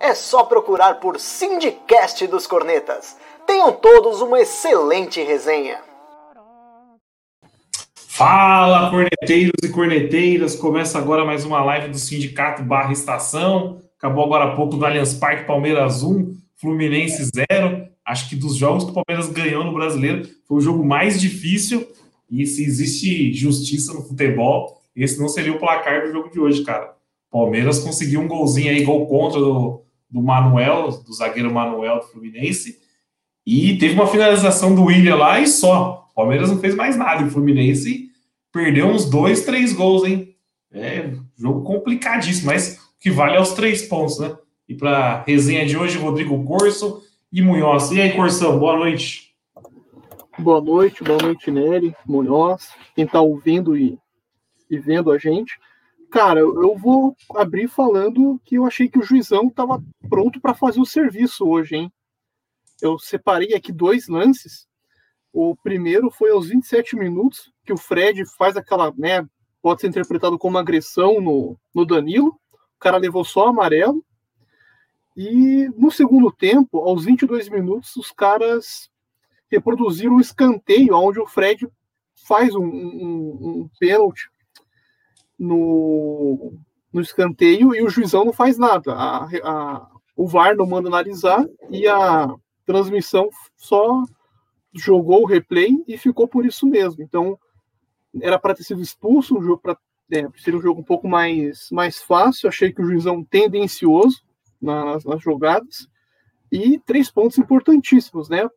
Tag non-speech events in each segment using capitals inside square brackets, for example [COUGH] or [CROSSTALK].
é só procurar por Sindicast dos Cornetas. Tenham todos uma excelente resenha. Fala, corneteiros e corneteiras! Começa agora mais uma live do Sindicato Barra Estação. Acabou agora há pouco do Allianz Parque Palmeiras 1, Fluminense 0. Acho que dos jogos que o Palmeiras ganhou no brasileiro foi o jogo mais difícil. E se existe justiça no futebol, esse não seria o placar do jogo de hoje, cara. Palmeiras conseguiu um golzinho aí, gol contra do, do Manuel, do zagueiro Manuel do Fluminense, e teve uma finalização do William lá e só. O Palmeiras não fez mais nada. E o Fluminense perdeu uns dois, três gols, hein? É jogo complicadíssimo, mas o que vale é os três pontos, né? E para resenha de hoje, Rodrigo Corso e Munhoz. E aí, Corsão, boa noite. Boa noite, boa noite, Nery, Munhoz, quem está ouvindo e, e vendo a gente. Cara, eu vou abrir falando que eu achei que o juizão estava pronto para fazer o serviço hoje, hein? Eu separei aqui dois lances. O primeiro foi aos 27 minutos, que o Fred faz aquela, né, pode ser interpretado como agressão no, no Danilo. O cara levou só amarelo. E no segundo tempo, aos 22 minutos, os caras reproduziram o um escanteio, onde o Fred faz um, um, um pênalti no, no escanteio e o juizão não faz nada. A, a, o VAR não manda analisar e a transmissão só jogou o replay e ficou por isso mesmo. Então, era para ter sido expulso, um jogo para é, ser um jogo um pouco mais, mais fácil. Achei que o juizão tendencioso nas, nas jogadas e três pontos importantíssimos, né?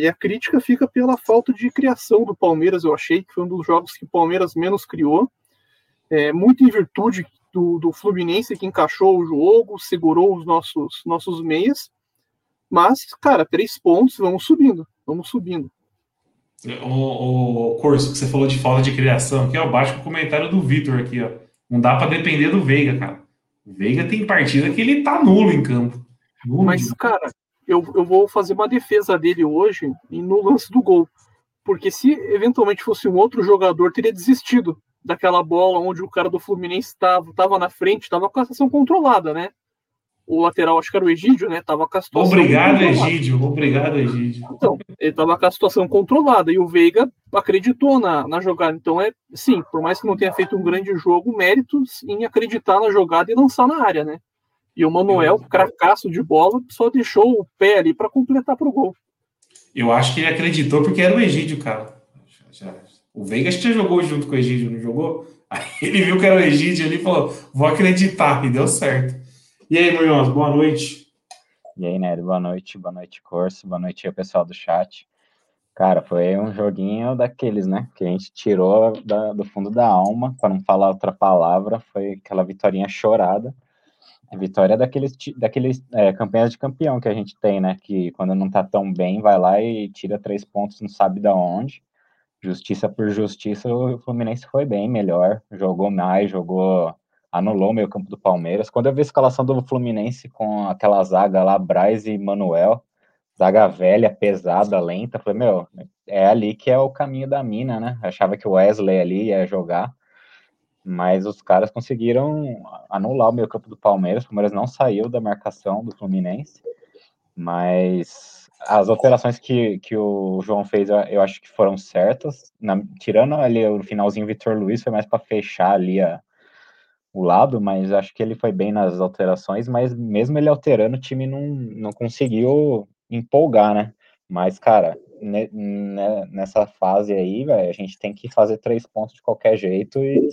e a crítica fica pela falta de criação do Palmeiras. Eu achei que foi um dos jogos que o Palmeiras menos criou é, muito em virtude do, do Fluminense que encaixou o jogo, segurou os nossos, nossos meias. Mas, cara, três pontos, vamos subindo, vamos subindo. O, o curso que você falou de falta de criação, aqui, ó, baixo o comentário do Vitor aqui, ó. Não dá para depender do Veiga, cara. O Veiga tem partida que ele tá nulo em campo. Nulo Mas, cara, eu, eu vou fazer uma defesa dele hoje no lance do gol. Porque se eventualmente fosse um outro jogador, teria desistido daquela bola onde o cara do Fluminense estava tava na frente, estava com a situação controlada, né? O lateral, acho que era o Egídio, né? Tava com a situação. Obrigado, Egídio. Obrigado, Egídio. Então, ele tava com a situação controlada e o Veiga acreditou na, na jogada. Então, é sim, por mais que não tenha feito um grande jogo, méritos em acreditar na jogada e lançar na área, né? E o Manuel, cracaço de bola, só deixou o pé ali para completar pro gol. Eu acho que ele acreditou porque era o Egídio, cara. O Veiga já jogou junto com o Egídio, não jogou? Aí ele viu que era o Egídio ali e falou: vou acreditar, e deu certo. E aí, Munhoz, boa noite. E aí, Nery, boa noite, boa noite, Corso, boa noite pessoal do chat. Cara, foi um joguinho daqueles, né? Que a gente tirou da, do fundo da alma, para não falar outra palavra, foi aquela vitória chorada. A vitória daqueles, daqueles é, campanhas de campeão que a gente tem, né? Que quando não tá tão bem, vai lá e tira três pontos, não sabe da onde justiça por justiça, o Fluminense foi bem melhor, jogou mais, jogou, anulou o meio campo do Palmeiras. Quando eu vi a escalação do Fluminense com aquela zaga lá, Braz e Manuel, zaga velha, pesada, lenta, falei, meu, é ali que é o caminho da mina, né? Achava que o Wesley ali ia jogar, mas os caras conseguiram anular o meio campo do Palmeiras, o Palmeiras não saiu da marcação do Fluminense, mas as alterações que, que o João fez, eu, eu acho que foram certas. Na, tirando ali o finalzinho Vitor Luiz, foi mais para fechar ali a, o lado, mas acho que ele foi bem nas alterações, mas mesmo ele alterando, o time não, não conseguiu empolgar, né? Mas, cara, ne, ne, nessa fase aí, véio, a gente tem que fazer três pontos de qualquer jeito, e,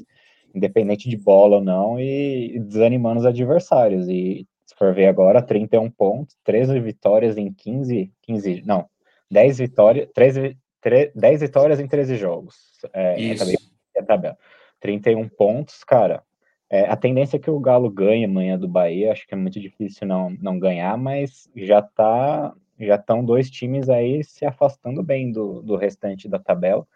independente de bola ou não, e, e desanimando os adversários. E for ver agora, 31 pontos, 13 vitórias em 15, 15, não, 10 vitórias, 13, 3, 10 vitórias em 13 jogos. É, Isso. A tabela. 31 pontos, cara. É, a tendência é que o Galo ganhe amanhã do Bahia, acho que é muito difícil não, não ganhar, mas já tá já estão dois times aí se afastando bem do, do restante da tabela.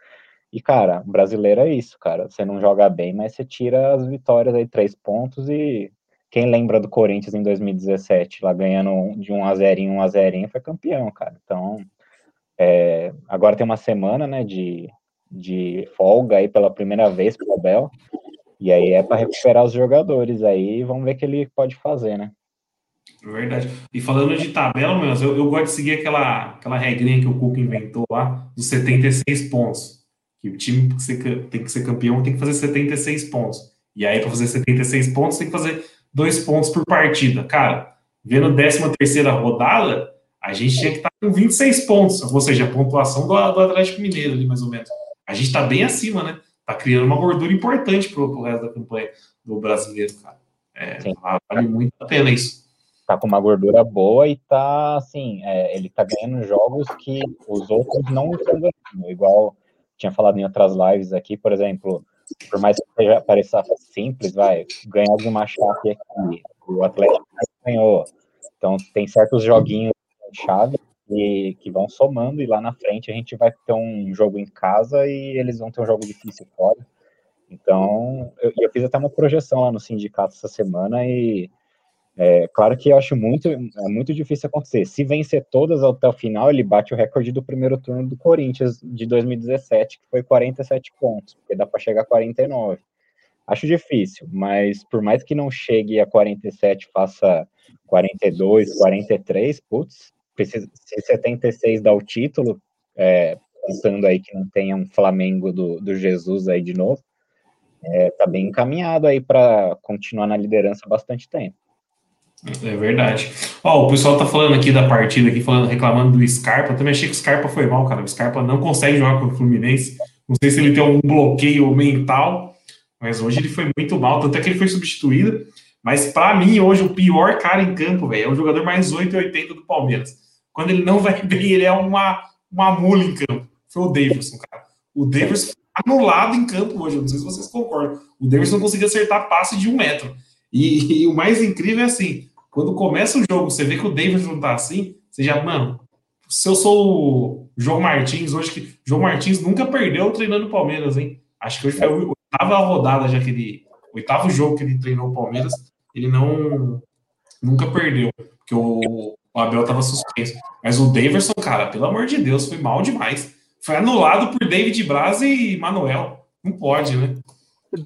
E, cara, brasileiro é isso, cara. Você não joga bem, mas você tira as vitórias aí, três pontos. E quem lembra do Corinthians em 2017, lá ganhando de 1 a 0 em 1 a 0 foi campeão, cara. Então, é, agora tem uma semana, né, de, de folga aí pela primeira vez pro Abel. E aí é para recuperar os jogadores aí, vamos ver o que ele pode fazer, né? Verdade. E falando de tabela, meus, eu, eu gosto de seguir aquela, aquela regrinha que o Cuca inventou lá, dos 76 pontos. Que o time tem que ser campeão tem que fazer 76 pontos. E aí, para fazer 76 pontos, tem que fazer dois pontos por partida. Cara, vendo 13 terceira rodada, a gente tinha que estar tá com 26 pontos, ou seja, a pontuação do, do Atlético Mineiro ali, mais ou menos. A gente está bem acima, né? Tá criando uma gordura importante para o resto da campanha do brasileiro, cara. É, vale muito a pena isso tá com uma gordura boa e tá assim, é, ele tá ganhando jogos que os outros não estão ganhando, igual tinha falado em outras lives aqui, por exemplo, por mais que pareça simples, vai, ganhar de uma chave aqui, o Atlético ganhou, então tem certos joguinhos chave que, que vão somando e lá na frente a gente vai ter um jogo em casa e eles vão ter um jogo difícil fora, então eu, eu fiz até uma projeção lá no sindicato essa semana e é, claro que eu acho muito, é muito difícil acontecer. Se vencer todas até o final, ele bate o recorde do primeiro turno do Corinthians de 2017, que foi 47 pontos, porque dá para chegar a 49. Acho difícil, mas por mais que não chegue a 47, faça 42, 43, putz, se 76 dá o título, é, pensando aí que não tenha um Flamengo do, do Jesus aí de novo, é, tá bem encaminhado aí para continuar na liderança bastante tempo. É verdade. Ó, o pessoal tá falando aqui da partida, aqui, falando, reclamando do Scarpa. Eu também achei que o Scarpa foi mal, cara. O Scarpa não consegue jogar com o Fluminense. Não sei se ele tem algum bloqueio mental, mas hoje ele foi muito mal. Tanto é que ele foi substituído. Mas para mim, hoje, o pior cara em campo, velho, é o jogador mais 8,80 do Palmeiras. Quando ele não [LAUGHS] vai bem, ele é uma, uma mula em campo. Foi o Davidson, cara. O Davidson anulado em campo hoje. Eu não sei se vocês concordam. O Davidson não conseguiu acertar passe de um metro. E, e, o mais incrível é assim, quando começa o jogo, você vê que o David não tá assim, você já, mano, se eu sou o João Martins, hoje que. João Martins nunca perdeu treinando o Palmeiras, hein? Acho que hoje foi a oitava rodada já que ele. Oitavo jogo que ele treinou o Palmeiras, ele não. Nunca perdeu, porque o, o Abel tava suspenso. Mas o Daverson, cara, pelo amor de Deus, foi mal demais. Foi anulado por David Braz e Manuel. Não pode, né?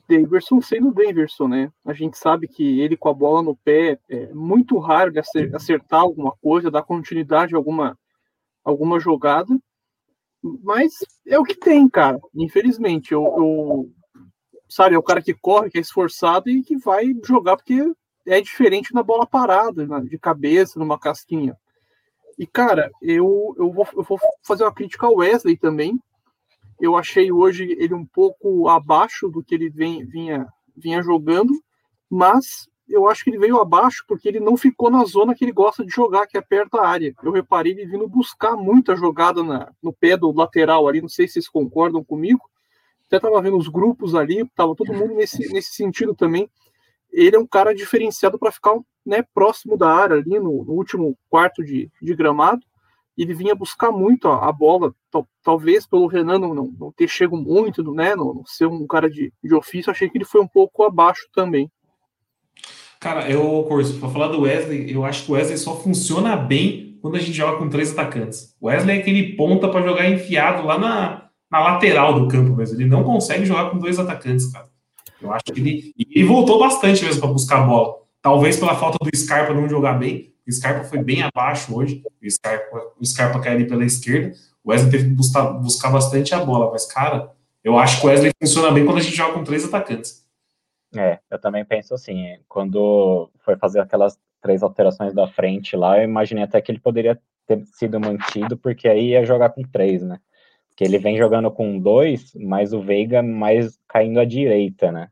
Daverson sendo Daverson, né? A gente sabe que ele com a bola no pé é muito raro de acertar alguma coisa, dar continuidade a alguma, alguma jogada, mas é o que tem, cara. Infelizmente, eu, eu sabe, é o cara que corre, que é esforçado e que vai jogar porque é diferente na bola parada, de cabeça, numa casquinha. E, cara, eu, eu, vou, eu vou fazer uma crítica ao Wesley também, eu achei hoje ele um pouco abaixo do que ele vem, vinha, vinha jogando, mas eu acho que ele veio abaixo porque ele não ficou na zona que ele gosta de jogar, que é perto da área. Eu reparei ele vindo buscar muita jogada na, no pé do lateral ali, não sei se vocês concordam comigo. Até estava vendo os grupos ali, estava todo mundo nesse, nesse sentido também. Ele é um cara diferenciado para ficar né, próximo da área ali no, no último quarto de, de gramado ele vinha buscar muito a, a bola, talvez pelo Renan não, não, não, ter chego muito, né, não, não ser um cara de, de ofício, achei que ele foi um pouco abaixo também. Cara, eu, para falar do Wesley, eu acho que o Wesley só funciona bem quando a gente joga com três atacantes. O Wesley é aquele ponta para jogar enfiado lá na, na lateral do campo mas Ele não consegue jogar com dois atacantes, cara. Eu acho que ele. E voltou bastante mesmo para buscar a bola. Talvez pela falta do Scarpa não jogar bem, o Scarpa foi bem abaixo hoje. O Scarpa, o Scarpa caiu ali pela esquerda. O Wesley teve que buscar, buscar bastante a bola. Mas, cara, eu acho que o Wesley funciona bem quando a gente joga com três atacantes. É, eu também penso assim. Quando foi fazer aquelas três alterações da frente lá, eu imaginei até que ele poderia ter sido mantido, porque aí ia jogar com três, né? Porque ele vem jogando com dois, mas o Veiga mais caindo à direita, né?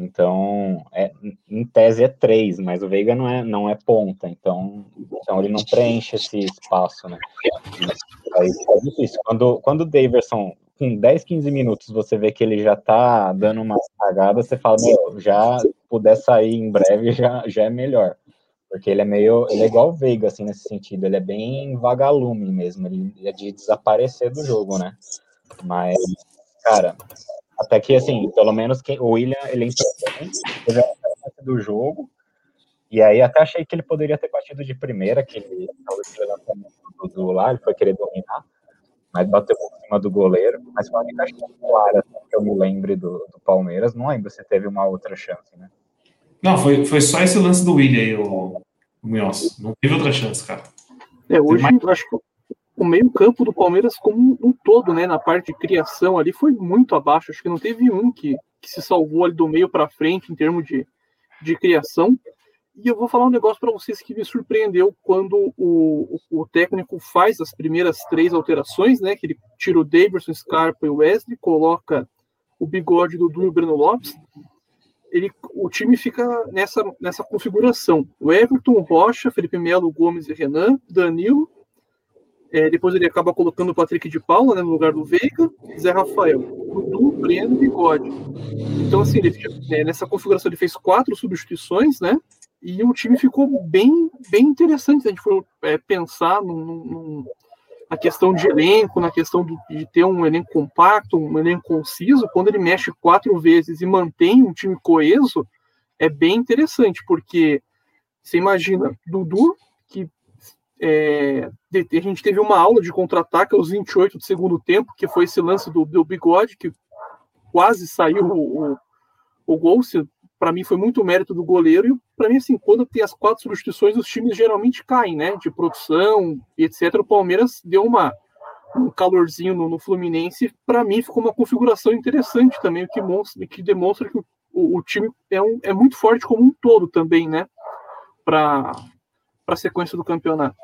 Então, é, em tese é três, mas o Veiga não é, não é ponta, então, então ele não preenche esse espaço, né? Aí é difícil. Quando, quando o Daverson, com 10, 15 minutos, você vê que ele já tá dando uma cagada, você fala, meu, já puder sair em breve, já, já é melhor. Porque ele é meio. Ele é igual o Veiga, assim, nesse sentido. Ele é bem vagalume mesmo. Ele é de desaparecer do jogo, né? Mas, cara, até que, assim, pelo menos quem, o William, ele entrou bem, teve a do jogo. E aí até achei que ele poderia ter batido de primeira, que ele do, do lá, ele foi querer dominar, mas bateu por cima do goleiro. Mas foi a única clara que eu me lembre do, do Palmeiras. Não lembro se teve uma outra chance, né? Não, foi, foi só esse lance do William aí, o, o Munhoz. Não teve outra chance, cara. É, hoje mais... acho que o meio-campo do Palmeiras como um todo, né, na parte de criação ali foi muito abaixo. Acho que não teve um que, que se salvou ali do meio para frente em termos de, de criação. E eu vou falar um negócio para vocês que me surpreendeu quando o, o, o, técnico faz as primeiras três alterações, né? Que ele tira o Davidson, Scarpa e o Wesley, coloca o bigode do Dudu e o Breno Lopes ele, o time fica nessa, nessa configuração. O Everton, Rocha, Felipe Melo, Gomes e Renan, Danilo. É, depois ele acaba colocando o Patrick de Paula né, no lugar do Veiga, Zé Rafael, Dudu, Breno e Bigode. Então, assim, ele, é, nessa configuração ele fez quatro substituições, né? E o time ficou bem, bem interessante. Se a gente for é, pensar num, num, na questão de elenco, na questão de, de, ter um elenco compacto, um elenco conciso, quando ele mexe quatro vezes e mantém um time coeso, é bem interessante, porque você imagina, Dudu, que é, a gente teve uma aula de contra-ataque aos 28 do segundo tempo, que foi esse lance do, do bigode, que quase saiu o, o, o gol, para mim foi muito mérito do goleiro. E para mim assim quando tem as quatro substituições os times geralmente caem né? De produção etc o Palmeiras deu uma um calorzinho no, no Fluminense. Para mim ficou uma configuração interessante também que mostra que demonstra que o, o, time é, um, é muito forte como um todo também né? Para para a sequência do campeonato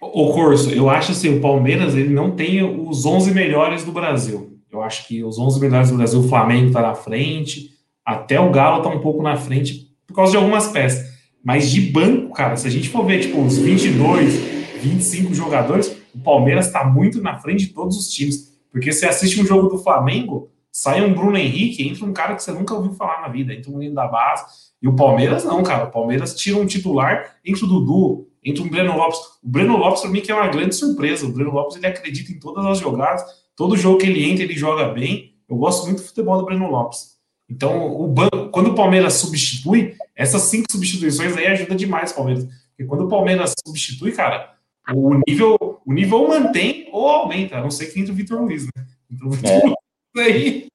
o curso eu acho assim o Palmeiras ele não tem os 11 melhores do Brasil eu acho que os 11 melhores do Brasil o Flamengo está na frente até o Galo tá um pouco na frente por causa de algumas peças. Mas de banco, cara, se a gente for ver, tipo, os 22, 25 jogadores, o Palmeiras tá muito na frente de todos os times. Porque você assiste um jogo do Flamengo, sai um Bruno Henrique, entra um cara que você nunca ouviu falar na vida, entra um menino da base. E o Palmeiras não, cara. O Palmeiras tira um titular, entra o Dudu, entra um Breno Lopes. O Breno Lopes, para mim, que é uma grande surpresa. O Breno Lopes, ele acredita em todas as jogadas. Todo jogo que ele entra, ele joga bem. Eu gosto muito do futebol do Breno Lopes. Então, o banco, quando o Palmeiras substitui, essas cinco substituições aí ajuda demais o Palmeiras. Porque quando o Palmeiras substitui, cara, o nível, o nível mantém ou aumenta, a não ser que entre o Vitor Luiz, né? Então, o Vitor é. Luiz aí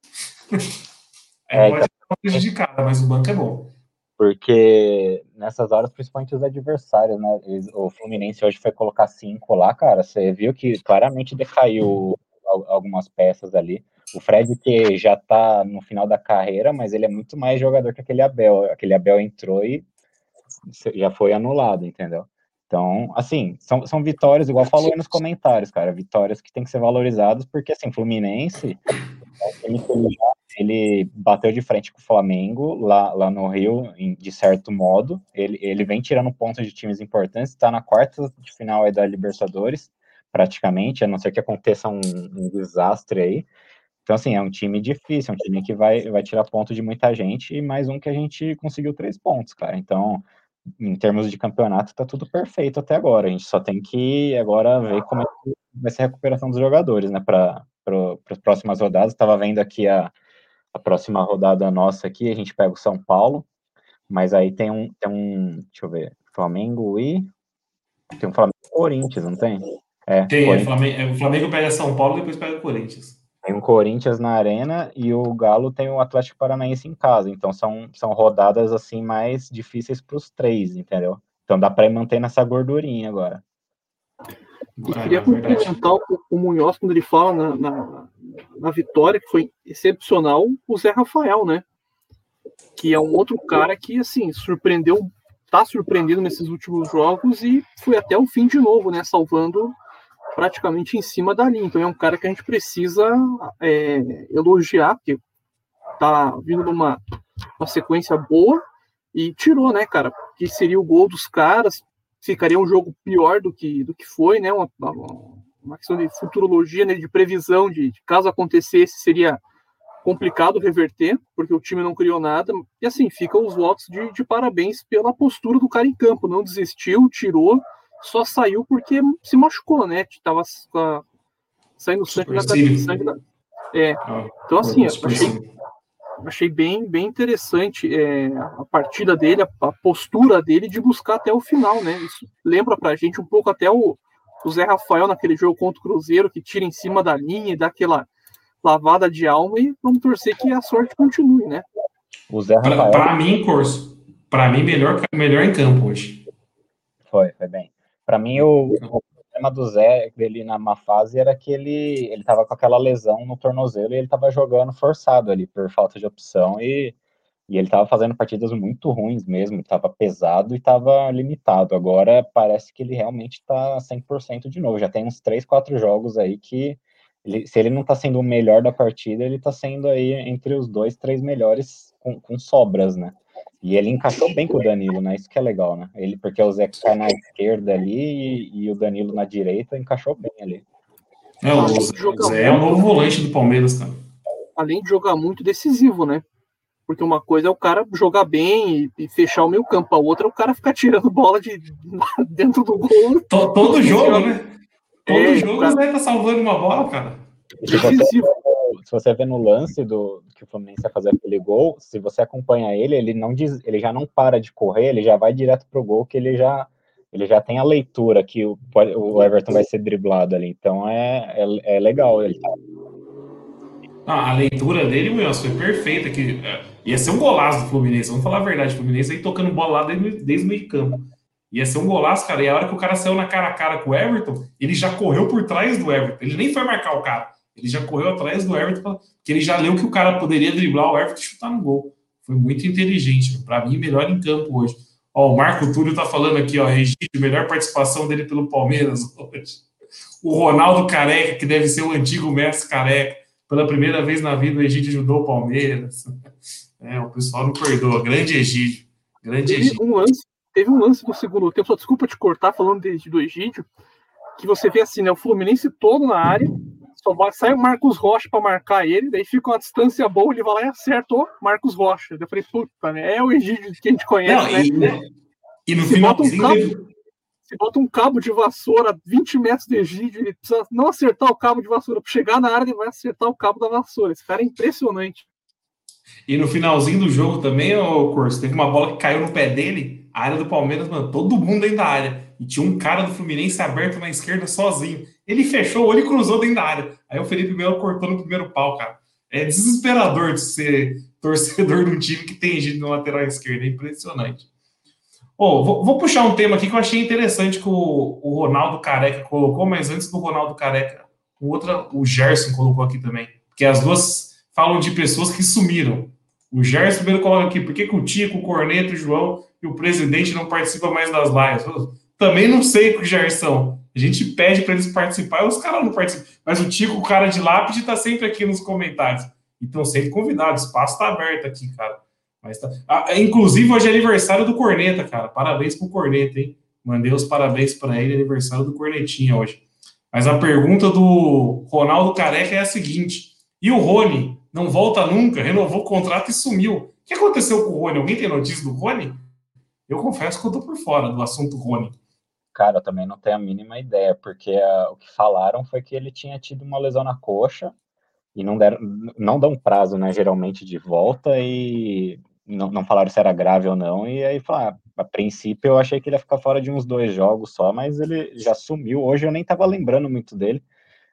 é, pode então, uma prejudicada, mas o banco é bom. Porque nessas horas, principalmente os adversários, né? O Fluminense hoje foi colocar cinco lá, cara. Você viu que claramente decaiu algumas peças ali. O Fred, que já tá no final da carreira, mas ele é muito mais jogador que aquele Abel. Aquele Abel entrou e já foi anulado, entendeu? Então, assim, são, são vitórias, igual falou aí nos comentários, cara, vitórias que tem que ser valorizadas, porque, assim, Fluminense, ele, bateu de frente com o Flamengo lá, lá no Rio, em, de certo modo, ele, ele vem tirando pontos de times importantes, está na quarta de final aí da Libertadores, praticamente, a não ser que aconteça um, um desastre aí, então, assim, é um time difícil, é um time que vai, vai tirar ponto de muita gente e mais um que a gente conseguiu três pontos, cara. Então, em termos de campeonato, tá tudo perfeito até agora. A gente só tem que agora ver como é que vai ser a recuperação dos jogadores, né, para as próximas rodadas. Estava vendo aqui a, a próxima rodada nossa aqui, a gente pega o São Paulo, mas aí tem um, tem um deixa eu ver, Flamengo e. Tem um Flamengo e Corinthians, não tem? É, tem, é, Flamengo, é, o Flamengo pega São Paulo e depois pega o Corinthians. Tem o Corinthians na arena e o Galo tem o Atlético Paranaense em casa. Então são, são rodadas assim mais difíceis para os três, entendeu? Então dá para manter nessa gordurinha agora. E queria cumprimentar o, o Munhoz quando ele fala na, na, na, vitória, que foi excepcional, o Zé Rafael, né? Que é um outro cara que, assim, surpreendeu, tá surpreendendo nesses últimos jogos e foi até o fim de novo, né? Salvando praticamente em cima da linha. Então é um cara que a gente precisa é, elogiar, porque tá vindo numa uma sequência boa e tirou, né, cara? Que seria o gol dos caras, ficaria um jogo pior do que, do que foi, né? Uma, uma questão de futurologia, né, de previsão de, de caso acontecesse, seria complicado reverter, porque o time não criou nada. E assim, ficam os votos de, de parabéns pela postura do cara em campo. Não desistiu, tirou, só saiu porque se machucou, né? Tava saindo sangue da, sangue da. É. Ah, então, assim, achei, achei bem, bem interessante é, a partida dele, a, a, postura dele de buscar até o final, né? Isso lembra pra gente um pouco até o, o Zé Rafael naquele jogo contra o Cruzeiro, que tira em cima da linha e dá aquela lavada de alma e vamos torcer que a sorte continue, né? O Zé Rafael... Para mim, Corso, para mim, melhor, melhor em campo hoje. Foi, foi bem. Para mim, o, o, problema do Zé, dele na má fase, era que ele, ele tava com aquela lesão no tornozelo e ele tava jogando forçado ali, por falta de opção, e, e ele tava fazendo partidas muito ruins mesmo, tava pesado e tava limitado. Agora parece que ele realmente tá 100% de novo. Já tem uns 3, 4 jogos aí que ele, se ele não está sendo o melhor da partida, ele está sendo aí entre os dois, três melhores com, com, sobras, né? E ele encaixou bem com o Danilo, né? Isso que é legal, né? Ele, porque o Zé cai na esquerda ali e, e o Danilo na direita, encaixou bem ali. É, o, Zé é o novo volante do Palmeiras, cara. Além de jogar muito decisivo, né? Porque uma coisa é o cara jogar bem e, e fechar o meio campo, a outra é o cara ficar tirando bola de [LAUGHS] dentro do gol. Todo, todo jogo, né? Todo é, jogo cara... você tá salvando uma bola, cara. Você, se você vê no lance do que o Fluminense vai fazer aquele gol, se você acompanha ele, ele não diz, ele já não para de correr, ele já vai direto pro gol, que ele já ele já tem a leitura que o, o Everton vai ser driblado ali. Então é, é, é legal ele. Ah, a leitura dele, Wilson, foi perfeita. Que, é, ia ser um golaço do Fluminense. Vamos falar a verdade. O Fluminense aí tocando bola lá desde, desde o meio campo. Ia ser um golaço, cara. E a hora que o cara saiu na cara a cara com o Everton, ele já correu por trás do Everton. Ele nem foi marcar o cara. Ele já correu atrás do Everton, porque ele já leu que o cara poderia driblar o Everton e chutar no gol. Foi muito inteligente. Para mim, melhor em campo hoje. Ó, o Marco Túlio tá falando aqui, ó, Regídio, melhor participação dele pelo Palmeiras [LAUGHS] hoje. O Ronaldo Careca, que deve ser o antigo mestre Careca. Pela primeira vez na vida, o Egídio ajudou o Palmeiras. [LAUGHS] É, o pessoal não perdoa. Grande Egídio. Grande Egídio. Um lance Teve um lance no segundo tempo, só desculpa te cortar falando de, do Egídio, que você vê assim, né? O Fluminense todo na área, só sai o Marcos Rocha para marcar ele, daí fica uma distância boa, ele vai lá e acertou Marcos Rocha. Eu falei, puta, né? É o Egídio que a gente conhece, Não, né? E, né? e no se final. Um cabo, se bota um cabo de vassoura a 20 metros de Egídio, ele precisa não acertar o cabo de vassoura, para chegar na área, ele vai acertar o cabo da vassoura. Esse cara é impressionante. E no finalzinho do jogo também, o Corso, teve uma bola que caiu no pé dele a área do Palmeiras, mano, todo mundo dentro da área. E tinha um cara do Fluminense aberto na esquerda sozinho. Ele fechou o olho e cruzou dentro da área. Aí o Felipe Melo cortou no primeiro pau, cara. É desesperador de ser torcedor de um time que tem gente no lateral esquerdo. É impressionante. Oh, vou, vou, puxar um tema aqui que eu achei interessante que o, o Ronaldo Careca colocou, mas antes do Ronaldo Careca, o, outra, o Gerson colocou aqui também. Porque as duas falam de pessoas que sumiram. O Gerson primeiro coloca aqui, por que, que o Tico, o Corneto, o João e o presidente não participa mais das lives. Também não sei o que são. A gente pede para eles participar e os caras não participam. Mas o Tico, o cara de lápide, está sempre aqui nos comentários. Então, sempre convidado. O espaço está aberto aqui, cara. Mas tá... Ah, é, inclusive, hoje é aniversário do Corneta, cara. Parabéns pro Corneta, hein? Mandei os parabéns para ele, aniversário do Cornetinha hoje. Mas a pergunta do Ronaldo Careca é a seguinte: e o Rony não volta nunca, renovou o contrato e sumiu. O que aconteceu com o Rony? Alguém tem notícia do Rony? Eu confesso que eu tô por fora do assunto Rony. Cara, eu também não tenho a mínima ideia, porque uh, o que falaram foi que ele tinha tido uma lesão na coxa e não deram, não dão prazo, né, geralmente de volta e não, não falaram se era grave ou não, e aí falaram, ah, a princípio eu achei que ele ia ficar fora de uns dois jogos só, mas ele já sumiu, hoje eu nem tava lembrando muito dele,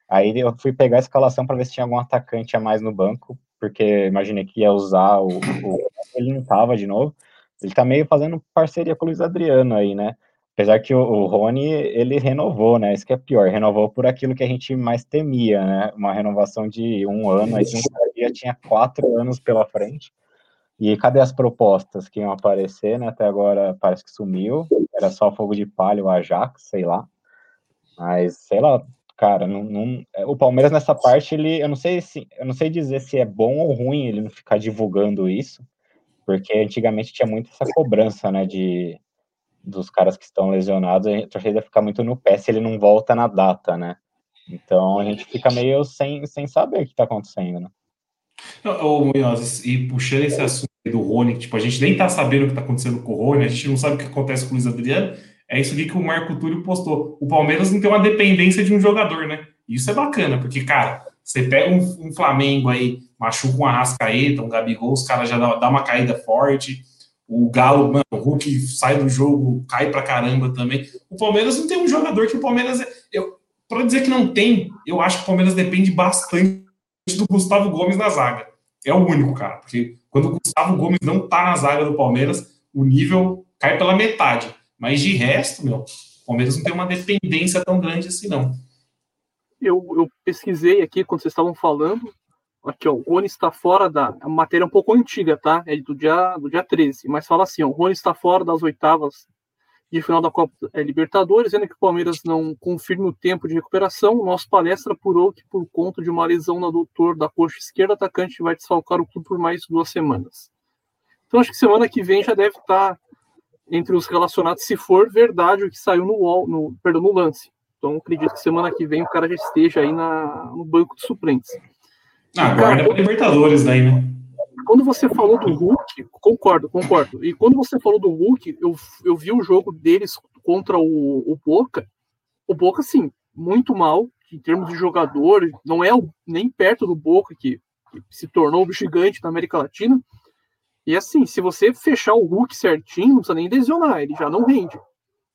aí eu fui pegar a escalação para ver se tinha algum atacante a mais no banco, porque imaginei que ia usar o, o ele não tava de novo, ele tá meio fazendo parceria com o Luiz Adriano aí, né? Apesar que o, o Rony, ele renovou, né? Isso que é pior, renovou por aquilo que a gente mais temia, né? Uma renovação de um ano, aí já tinha quatro anos pela frente. E cadê as propostas que iam aparecer, né? Até agora parece que sumiu. Era só fogo de palha, o Ajax, sei lá. Mas, sei lá, cara, não, não, o Palmeiras nessa parte, ele, eu não sei se, eu não sei dizer se é bom ou ruim ele não ficar divulgando isso, porque antigamente tinha muito essa cobrança, né, de dos caras que estão lesionados, a torcida fica muito no pé se ele não volta na data, né? Então a gente fica meio sem, sem saber o que está acontecendo, né? Ô, Munhoz, e puxando esse assunto do Rony, tipo, a gente nem tá sabendo o que tá acontecendo com o Rony, a gente não sabe o que acontece com o Luiz Adriano, é isso aqui que o Marco Túlio postou. O Palmeiras não tem uma dependência de um jogador, né? Isso é bacana, porque, cara, você pega um, um Flamengo aí, machuca um Arrascaeta, um Gabigol, os caras já dá, dá uma caída forte, o Galo, mano, o Hulk sai do jogo, cai pra caramba também. O Palmeiras não tem um jogador que o Palmeiras. É, eu, pra dizer que não tem, eu acho que o Palmeiras depende bastante do Gustavo Gomes na zaga. É o único, cara, porque quando o Gustavo Gomes não tá na zaga do Palmeiras, o nível cai pela metade. Mas de resto, meu, o Palmeiras não tem uma dependência tão grande assim, não. Eu, eu pesquisei aqui quando vocês estavam falando, Aqui, ó, o Rony está fora da. A matéria é um pouco antiga, tá? É do dia, do dia 13, mas fala assim: ó, o Rony está fora das oitavas de final da Copa é, Libertadores, sendo que o Palmeiras não confirme o tempo de recuperação. Nosso palestra apurou que, por conta de uma lesão no adutor da coxa esquerda, o atacante vai desfalcar o clube por mais duas semanas. Então, acho que semana que vem já deve estar entre os relacionados, se for verdade o que saiu no, wall, no, perdão, no lance. Então, acredito que semana que vem o cara já esteja aí na, no banco de suplentes. Ah, guarda para Libertadores daí, né? Quando você falou do Hulk, concordo, concordo. E quando você falou do Hulk, eu, eu vi o jogo deles contra o, o Boca. O Boca, sim, muito mal em termos de jogador, não é nem perto do Boca que, que se tornou o gigante na América Latina. E assim, se você fechar o Hulk certinho, não precisa nem lesionar, ele já não rende.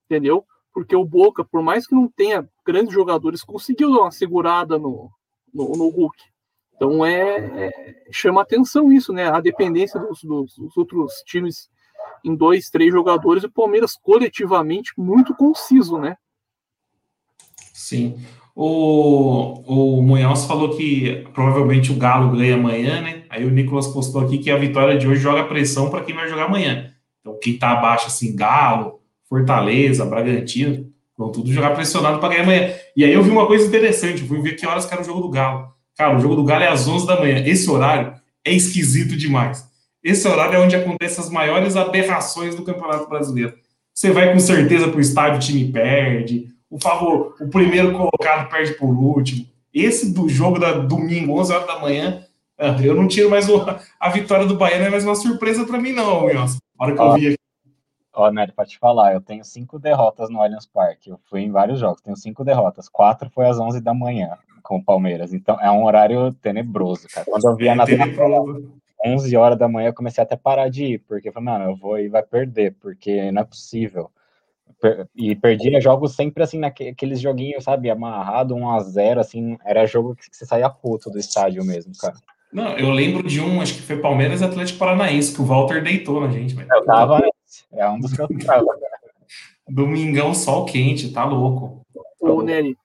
Entendeu? Porque o Boca, por mais que não tenha grandes jogadores, conseguiu dar uma segurada no, no, no Hulk. Então é, é, chama atenção isso, né? A dependência dos, dos, dos, outros times em dois, três jogadores, e o Palmeiras coletivamente muito conciso, né? Sim. O, o Munhoz falou que provavelmente o Galo ganha amanhã, né? Aí o Nicolas postou aqui que a vitória de hoje joga pressão para quem vai jogar amanhã. Então, quem tá abaixo, assim, Galo, Fortaleza, Bragantino, vão tudo jogar pressionado para ganhar amanhã. E aí eu vi uma coisa interessante, fui ver que horas que era o jogo do Galo. Cara, o jogo do Galo é às 11 da manhã. Esse horário é esquisito demais. Esse horário é onde acontecem as maiores aberrações do Campeonato Brasileiro. Você vai com certeza para o estádio, o time perde. O favor, o primeiro colocado perde por último. Esse do jogo da domingo, 11 horas da manhã, ah, eu não tiro mais o, [LAUGHS] a vitória do Bahia, não é mais uma surpresa para mim, não, Wilson. A hora que eu vi aqui. Ó, Nery, para te falar, eu tenho cinco derrotas no Allianz Parque. Eu fui em vários jogos, tenho cinco derrotas. Quatro foi às 11 da manhã com o Palmeiras. Então é um horário tenebroso, cara. Quando eu via é na 11 horas da manhã, eu comecei até a parar de ir, porque eu falei, mano, eu vou e vai perder, porque não é possível. E perdia jogos sempre assim, naqueles joguinhos, sabe, amarrado, 1 a 0 assim, era jogo que você saía puto do estádio mesmo, cara. Não, eu lembro de um, acho que foi Palmeiras e Atlético Paranaense, que o Walter deitou na gente, velho. Eu tava, é um dos que eu tava. [LAUGHS] Domingão, sol quente, tá louco. Ô, Nery,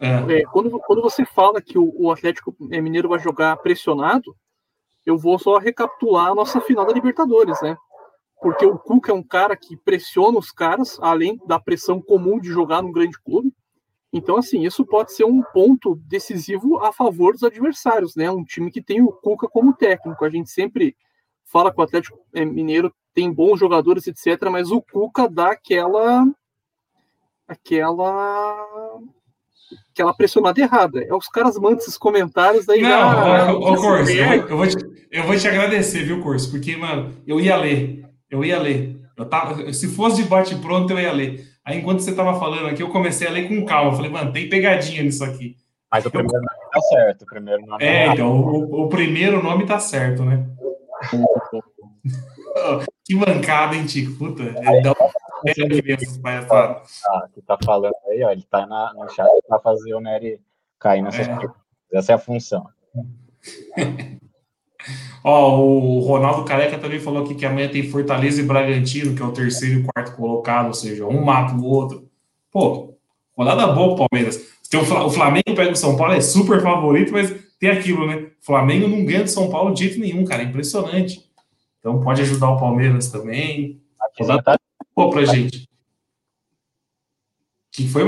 é. É, quando, quando você fala que o, o, Atlético Mineiro vai jogar pressionado, eu vou só recapitular a nossa final da Libertadores, né? Porque o Cuca é um cara que pressiona os caras, além da pressão comum de jogar num grande clube. Então, assim, isso pode ser um ponto decisivo a favor dos adversários, né? Um time que tem o Cuca como técnico. A gente sempre fala que o Atlético Mineiro tem bons jogadores, etc., mas o Cuca dá aquela aquela aquela pressionada errada. É os caras mandam esses comentários daí. Não, já, ô, ô, Corso, eu, eu, vou te, eu vou te agradecer, viu, Corso? Porque, mano, eu ia ler. Eu ia ler. Eu tava, se fosse de bate-pronto, eu ia ler. Aí, enquanto você tava falando aqui, eu comecei a ler com calma. Eu falei, mano, tem pegadinha nisso aqui. Mas o primeiro nome tá certo. O primeiro nome é, então, o, o, primeiro nome tá certo, né? [LAUGHS] [LAUGHS] que mancada, hein, Tico? Puta, é, dá ah, que tá falando aí, ó, ele tá na, no chat para fazer o Nery cair nessas é. Essa é a função. [LAUGHS] Ó, o Ronaldo Careca também falou aqui que amanhã tem Fortaleza e Bragantino, que é o terceiro e quarto colocado, ou seja, um mata o outro. Pô, rodada boa Palmeiras. Tem o Flamengo pega o São Paulo, é super favorito, mas tem aquilo, né? O Flamengo não ganha de São Paulo de jeito nenhum, cara. É impressionante. Então pode ajudar o Palmeiras também. Tá Pô, pra gente. que foi?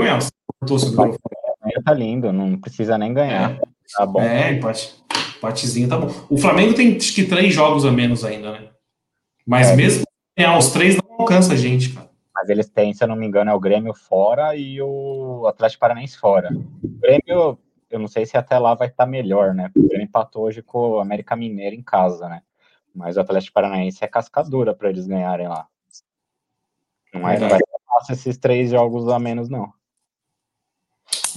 Cortou seu microfone. Tá lindo, não precisa nem ganhar. É, tá bom. É, empate. Empatezinho tá bom. O Flamengo tem acho que três jogos a menos ainda, né? Mas é, mesmo ganhar os três não alcança a gente, cara. Mas eles têm, se eu não me engano, é o Grêmio fora e o Atlético Paranaense fora. O Grêmio eu não sei se até lá vai estar tá melhor, né? Porque ele empatou hoje com o América Mineiro em casa, né? Mas o Atlético Paranaense é cascadura para eles ganharem lá. Não, é, não vai fácil esses três jogos a menos, não.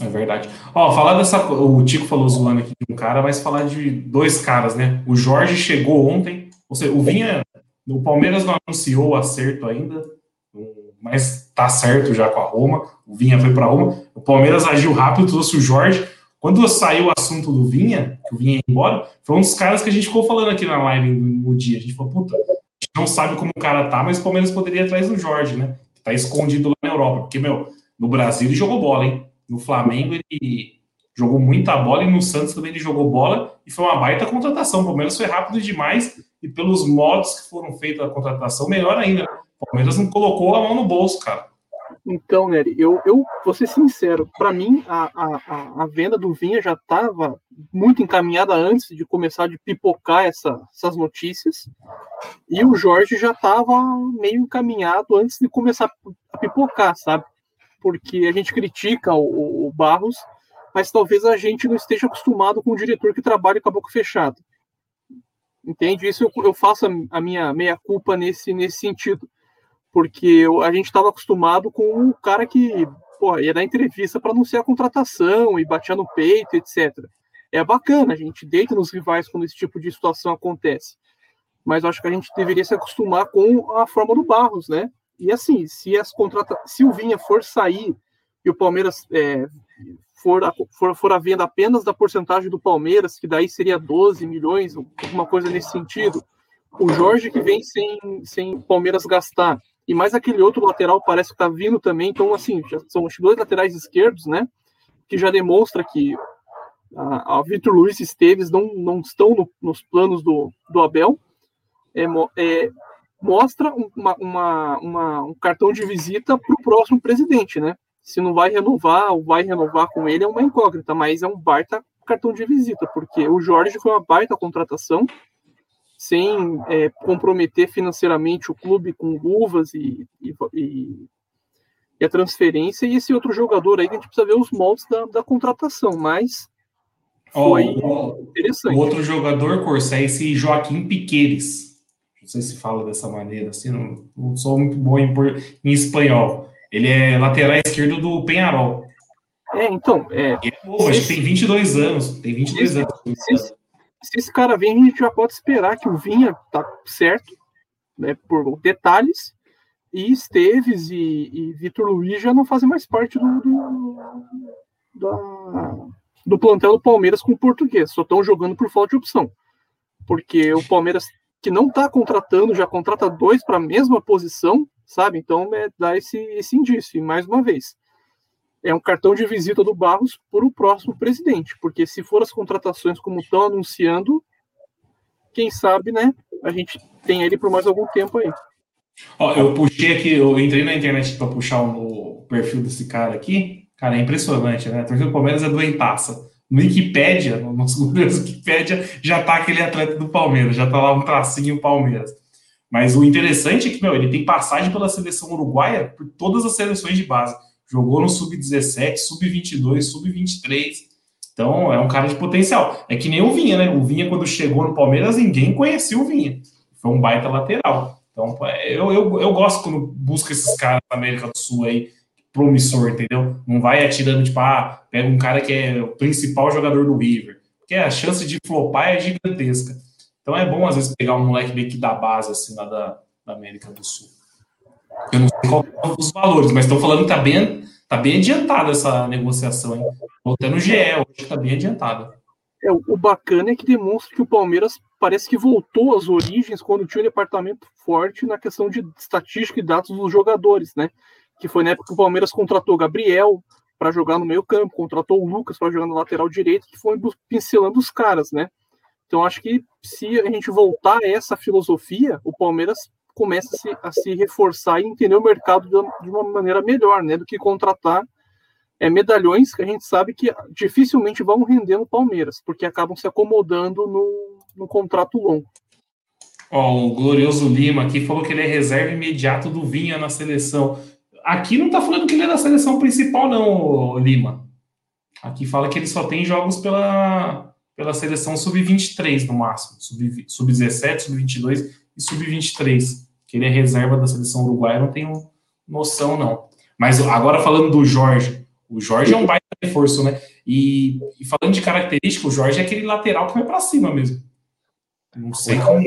É verdade. Ó, falar dessa. O Tico falou zoando aqui de um cara, mas falar de dois caras, né? O Jorge chegou ontem, ou seja, o Vinha. O Palmeiras não anunciou o acerto ainda, mas tá certo já com a Roma. O Vinha foi para Roma. O Palmeiras agiu rápido, trouxe o Jorge. Quando saiu o assunto do Vinha, que o Vinha ia embora, foi um dos caras que a gente ficou falando aqui na live no dia. A gente falou, puta, não sabe como o cara tá, mas o Palmeiras poderia ir atrás do Jorge, né? Que tá escondido lá na Europa. Porque, meu, no Brasil ele jogou bola, hein? No Flamengo ele jogou muita bola e no Santos também ele jogou bola e foi uma baita contratação. O Palmeiras foi rápido demais e pelos modos que foram feitos a contratação, melhor ainda. O Palmeiras não colocou a mão no bolso, cara. Então, Nery, eu, eu vou ser sincero, para mim a, a, a venda do Vinha já estava muito encaminhada antes de começar de pipocar essa, essas notícias, e o Jorge já estava meio encaminhado antes de começar a pipocar, sabe? Porque a gente critica o, o Barros, mas talvez a gente não esteja acostumado com um diretor que trabalha com a boca fechada. Entende? Isso eu, eu faço a, a minha meia-culpa nesse, nesse sentido porque a gente estava acostumado com um cara que pô, ia dar entrevista para anunciar a contratação e batia no peito, etc. É bacana, a gente deita nos rivais quando esse tipo de situação acontece. Mas acho que a gente deveria se acostumar com a forma do Barros, né? E assim, se as contrata se o Vinha for sair e o Palmeiras é, for, a, for, for a venda apenas da porcentagem do Palmeiras, que daí seria 12 milhões, alguma coisa nesse sentido, o Jorge que vem sem, sem Palmeiras gastar e mais aquele outro lateral parece que está vindo também. Então, assim, são os dois laterais esquerdos, né? Que já demonstra que a, a Vitor Luiz e Esteves não, não estão no, nos planos do, do Abel. É, é, mostra uma, uma, uma, um cartão de visita para o próximo presidente, né? Se não vai renovar ou vai renovar com ele é uma incógnita, mas é um baita cartão de visita, porque o Jorge foi uma baita contratação sem é, comprometer financeiramente o clube com luvas e, e, e, a transferência, e esse outro jogador aí que a gente precisa ver os moldes da, da contratação, mas foi oh, interessante. O outro jogador, Corsa, é esse Joaquim Piqueires. Não sei se fala dessa maneira, assim, não, não sou muito bom em, em espanhol. Ele é lateral esquerdo do Penharol. É, então. É, ele, pô, que tem 22 anos. Tem 22 anos. Se, se esse cara vem, a gente já pode esperar que o Vinha tá certo, né, por detalhes, e Esteves e, e Vitor Luiz já não fazem mais parte do, do, do plantel do Palmeiras com o português, só estão jogando por falta de opção. Porque o Palmeiras, que não está contratando, já contrata dois para a mesma posição, sabe? Então é, dá esse, esse indício. E mais uma vez, é um cartão de visita do Barros para o próximo presidente, porque se for as contratações como estão anunciando, quem sabe, né, a gente tem ele por mais algum tempo aí. Ó, eu puxei aqui, eu entrei na internet para puxar o perfil desse cara aqui. Cara, é impressionante, né? A torcida do Palmeiras é doentaça. No Wikipédia, no nosso [LAUGHS] Wikipédia, já tá aquele atleta do Palmeiras, já tá lá um tracinho Palmeiras. Mas o interessante é que, meu, ele tem passagem pela seleção uruguaia por todas as seleções de base jogou no sub-17, sub-22, sub-23. Então, é um cara de potencial. É que nem o Vinha, né? O Vinha, quando chegou no Palmeiras, ninguém conhecia o Vinha. Foi um baita lateral. Então, eu, eu, eu gosto quando busca esses caras da América do Sul aí, promissor, entendeu? Não vai atirando, tipo, ah, pega um cara que é o principal jogador do River. Porque a chance de flopar é gigantesca. Então é bom, às vezes, pegar um moleque meio que da base, assim, lá da, da América do Sul. Eu não sei qual são os valores, mas estão falando que está bem, tá bem adiantada essa negociação. Hein? Voltando no GE, hoje está bem adiantada. É, o bacana é que demonstra que o Palmeiras parece que voltou às origens quando tinha um departamento forte na questão de estatística e dados dos jogadores, né? Que foi na época que o Palmeiras contratou Gabriel para jogar no meio campo, contratou o Lucas para jogar no lateral direito, que foi pincelando os caras, né? Então acho que se a gente voltar a essa filosofia, o Palmeiras começa a se, reforçar e entender o mercado de, uma maneira melhor, né, do que contratar é, medalhões que a gente sabe que dificilmente vão render no Palmeiras, porque acabam se acomodando no, no contrato longo. Ó, o Glorioso Lima aqui falou que ele é reserva imediato do Vinha na seleção. Aqui não tá falando que ele é da seleção principal, não, Lima. Aqui fala que ele só tem jogos pela, pela seleção sub-23 no máximo, sub-17, sub-22 e sub-23. Que ele é reserva da seleção uruguaia, não tenho noção, não. Mas agora falando do Jorge, o Jorge é um baita reforço, né? E, e falando de característica, o Jorge é aquele lateral que vai para cima mesmo. Não sei como.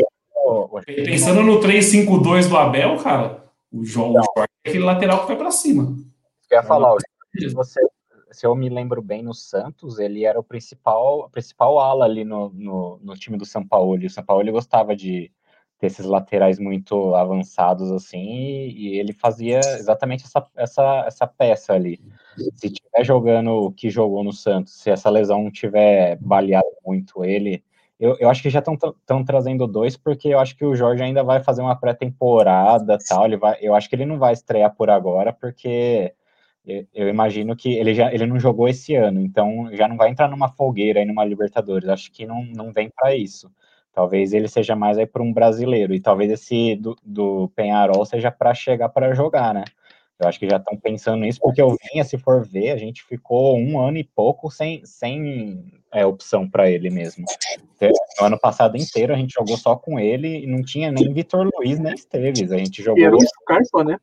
Pensando no 3-5-2 do Abel, cara, o Jorge é aquele lateral que vai para cima. Eu ia falar, você, se eu me lembro bem, no Santos, ele era o principal, principal ala ali no, no, no time do São Paulo. E o São Paulo gostava de ter esses laterais muito avançados assim, e, e ele fazia exatamente essa, essa, essa peça ali. Se tiver jogando o que jogou no Santos, se essa lesão tiver baleado muito ele, eu, eu acho que já estão trazendo dois, porque eu acho que o Jorge ainda vai fazer uma pré-temporada tal. Ele vai, eu acho que ele não vai estrear por agora, porque eu, eu, imagino que ele já ele não jogou esse ano, então já não vai entrar numa folgueira aí numa Libertadores. Acho que não, não vem para isso. Talvez ele seja mais aí para um brasileiro, e talvez esse do, do Penharol seja para chegar para jogar, né? Eu acho que já estão pensando nisso, porque o Vinha, se for ver, a gente ficou um ano e pouco sem, sem é, opção para ele mesmo. No ano passado inteiro a gente jogou só com ele e não tinha nem Vitor Luiz nem Esteves. A gente jogou. E era o Scarpa, né?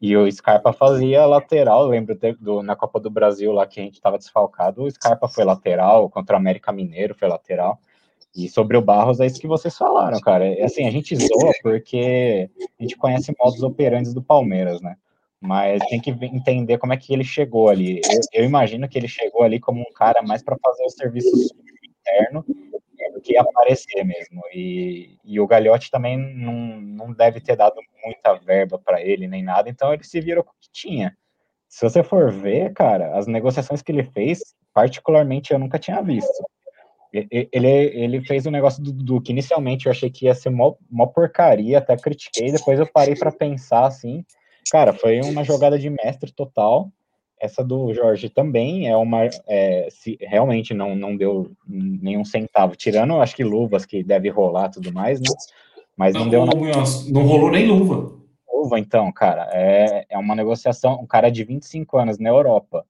E o Scarpa fazia lateral. Lembro do, na Copa do Brasil lá que a gente estava desfalcado, o Scarpa foi lateral, contra o América Mineiro foi lateral. E sobre o Barros, é isso que vocês falaram, cara. É assim, a gente zoa porque a gente conhece modos operantes do Palmeiras, né? Mas tem que entender como é que ele chegou ali. Eu, eu imagino que ele chegou ali como um cara mais para fazer o serviço interno do que aparecer mesmo. E, e o Gagliotti também não, não deve ter dado muita verba para ele nem nada, então ele se virou com o que tinha. Se você for ver, cara, as negociações que ele fez, particularmente eu nunca tinha visto. Ele, ele fez um negócio do Dudu que inicialmente eu achei que ia ser mó, mó porcaria, até critiquei, depois eu parei para pensar assim, cara, foi uma jogada de mestre total. Essa do Jorge também é uma. É, se realmente não, não deu nenhum centavo, tirando, acho que luvas que deve rolar tudo mais, né? Mas não, não deu nada. Não rolou nem luva. Luva, então, cara, é, é uma negociação. Um cara de 25 anos na Europa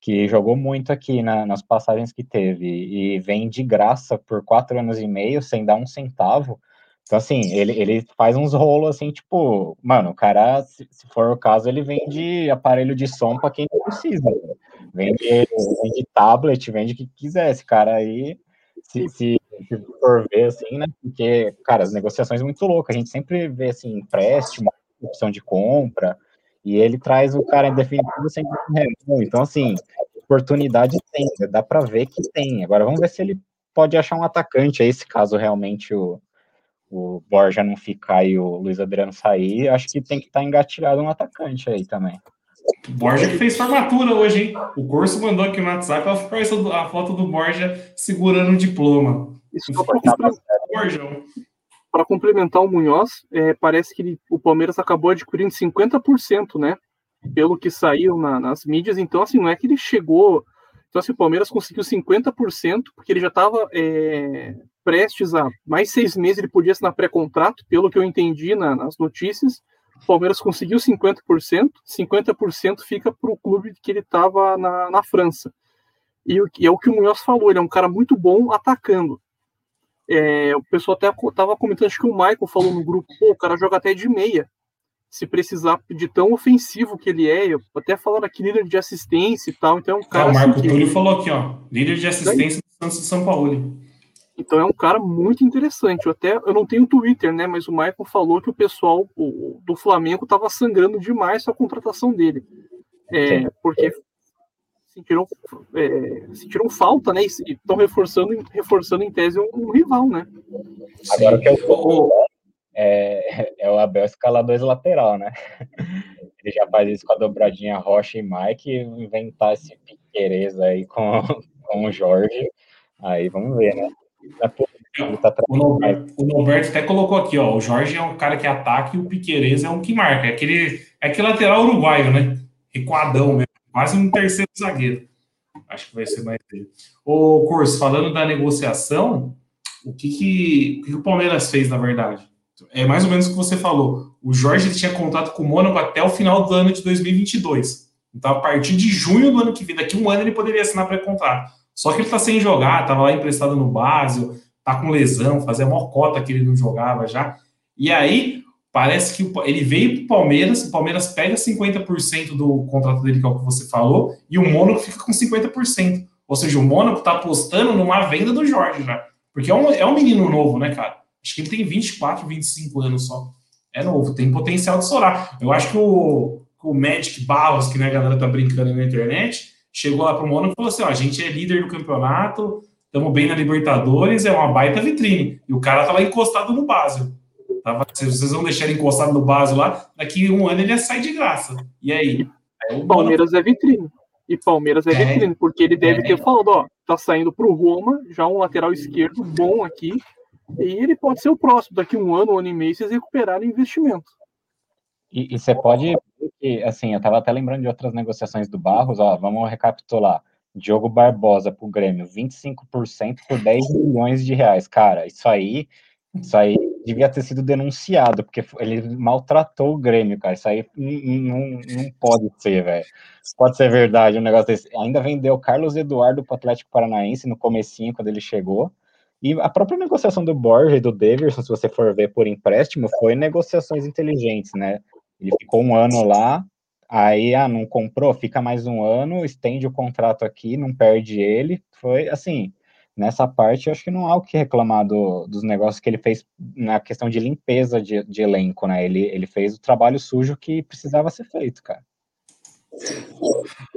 que jogou muito aqui na, nas passagens que teve e vem de graça por quatro anos e meio sem dar um centavo. Então, assim, ele, ele faz uns rolos assim, tipo, mano, o cara, se, se for o caso, ele vende aparelho de som para quem precisa. Vende, vende tablet, vende o que quiser. Esse cara aí, se, se, se for ver assim, né? Porque, cara, as negociações muito loucas. A gente sempre vê assim, empréstimo, opção de compra. E ele traz o cara em definitivo sem Então, assim, oportunidade tem, dá para ver que tem. Agora vamos ver se ele pode achar um atacante aí, se caso realmente o, o Borja não ficar e o Luiz Adriano sair, acho que tem que estar tá engatilhado um atacante aí também. Borja que fez formatura hoje, hein? O curso mandou aqui no WhatsApp a foto do Borja segurando o diploma. Isso Borjão para complementar o Munhoz, é, parece que ele, o Palmeiras acabou adquirindo 50%, né? Pelo que saiu na, nas mídias. Então, assim, não é que ele chegou. Então, assim, o Palmeiras conseguiu 50%, porque ele já estava é, prestes a mais seis meses, ele podia assinar pré-contrato, pelo que eu entendi na, nas notícias. O Palmeiras conseguiu 50%, 50% fica para o clube que ele estava na, na França. E, e é o que o Munhoz falou, ele é um cara muito bom atacando. É, o pessoal até estava comentando, acho que o Michael falou no grupo, pô, o cara joga até de meia. Se precisar de tão ofensivo que ele é, eu até falando aqui líder de assistência e tal, então é um cara. O Marco assim, Túlio que... falou aqui, ó, líder de assistência do Santos de São Paulo. Então é um cara muito interessante. Eu até eu não tenho Twitter, né? Mas o Michael falou que o pessoal o, do Flamengo estava sangrando demais com a contratação dele. É, porque sentiram, é, sentiram falta, né? E estão reforçando, reforçando em tese um, um rival, né? Agora o que eu tô é, [LAUGHS] é o Abel escalar dois lateral, né? [LAUGHS] Ele já faz isso com a dobradinha Rocha e Mike, inventar esse piqueires aí com, [LAUGHS] com o Jorge. Aí vamos ver, né? Tá o, Norberto, o Norberto até colocou aqui, ó. O Jorge é um cara que ataca e o Piqueires é um que marca. É aquele, é aquele lateral uruguaio, né? Recuadão mesmo. Quase um terceiro zagueiro. Acho que vai ser mais dele. Ô, Curso, falando da negociação, o que, que, o que, o Palmeiras fez, na verdade? É mais ou menos o que você falou. O Jorge tinha contato com o Mônaco até o final do ano de 2022. Então, a partir de junho do ano que vem, daqui um ano, ele poderia assinar pré-contrato. Só que ele está sem jogar, estava lá emprestado no Basel, tá com lesão, fazia maior cota que ele não jogava já. E aí, parece que ele veio para o Palmeiras, o Palmeiras pega 50% do contrato dele, que é o que você falou, e o Mônaco fica com 50%. Ou seja, o Mônaco está apostando numa venda do Jorge já. Porque é um, é um menino novo, né, cara? Acho que ele tem 24, 25 anos só. É novo, tem potencial de estourar. Eu acho que o, o Magic Barros, que né, a galera tá brincando na internet, chegou lá pro Mônaco e falou assim: ó, a gente é líder do campeonato, estamos bem na Libertadores, é uma baita vitrine. E o cara tava encostado no base. Se vocês vão deixar ele encostado no base lá, daqui um ano ele sai de graça. E aí? aí o Palmeiras é vitrine. E Palmeiras é, é vitrine, porque ele deve é, ter falado, ó, tá saindo pro Roma, já um lateral esquerdo bom aqui, e ele pode ser o próximo, daqui um ano, um ano e meio, vocês recuperarem investimento. E, e você pode, assim, eu tava até lembrando de outras negociações do Barros, ó, vamos recapitular. Diogo Barbosa pro Grêmio, 25% por 10 milhões de reais. Cara, isso aí, isso aí devia ter sido denunciado, porque ele maltratou o Grêmio, cara. Isso aí não, não pode ser, velho. Pode ser verdade um negócio desse. Ainda vendeu Carlos Eduardo pro Atlético Paranaense no comecinho, quando ele chegou. E a própria negociação do Borja e do Davidson, se você for ver por empréstimo, foi negociações inteligentes, né? Ele ficou um ano lá, aí ah, não comprou, fica mais um ano, estende o contrato aqui, não perde ele. Foi assim, nessa parte eu acho que não há o que reclamar do, dos negócios que ele fez na questão de limpeza de, de elenco, né? Ele, ele fez o trabalho sujo que precisava ser feito, cara.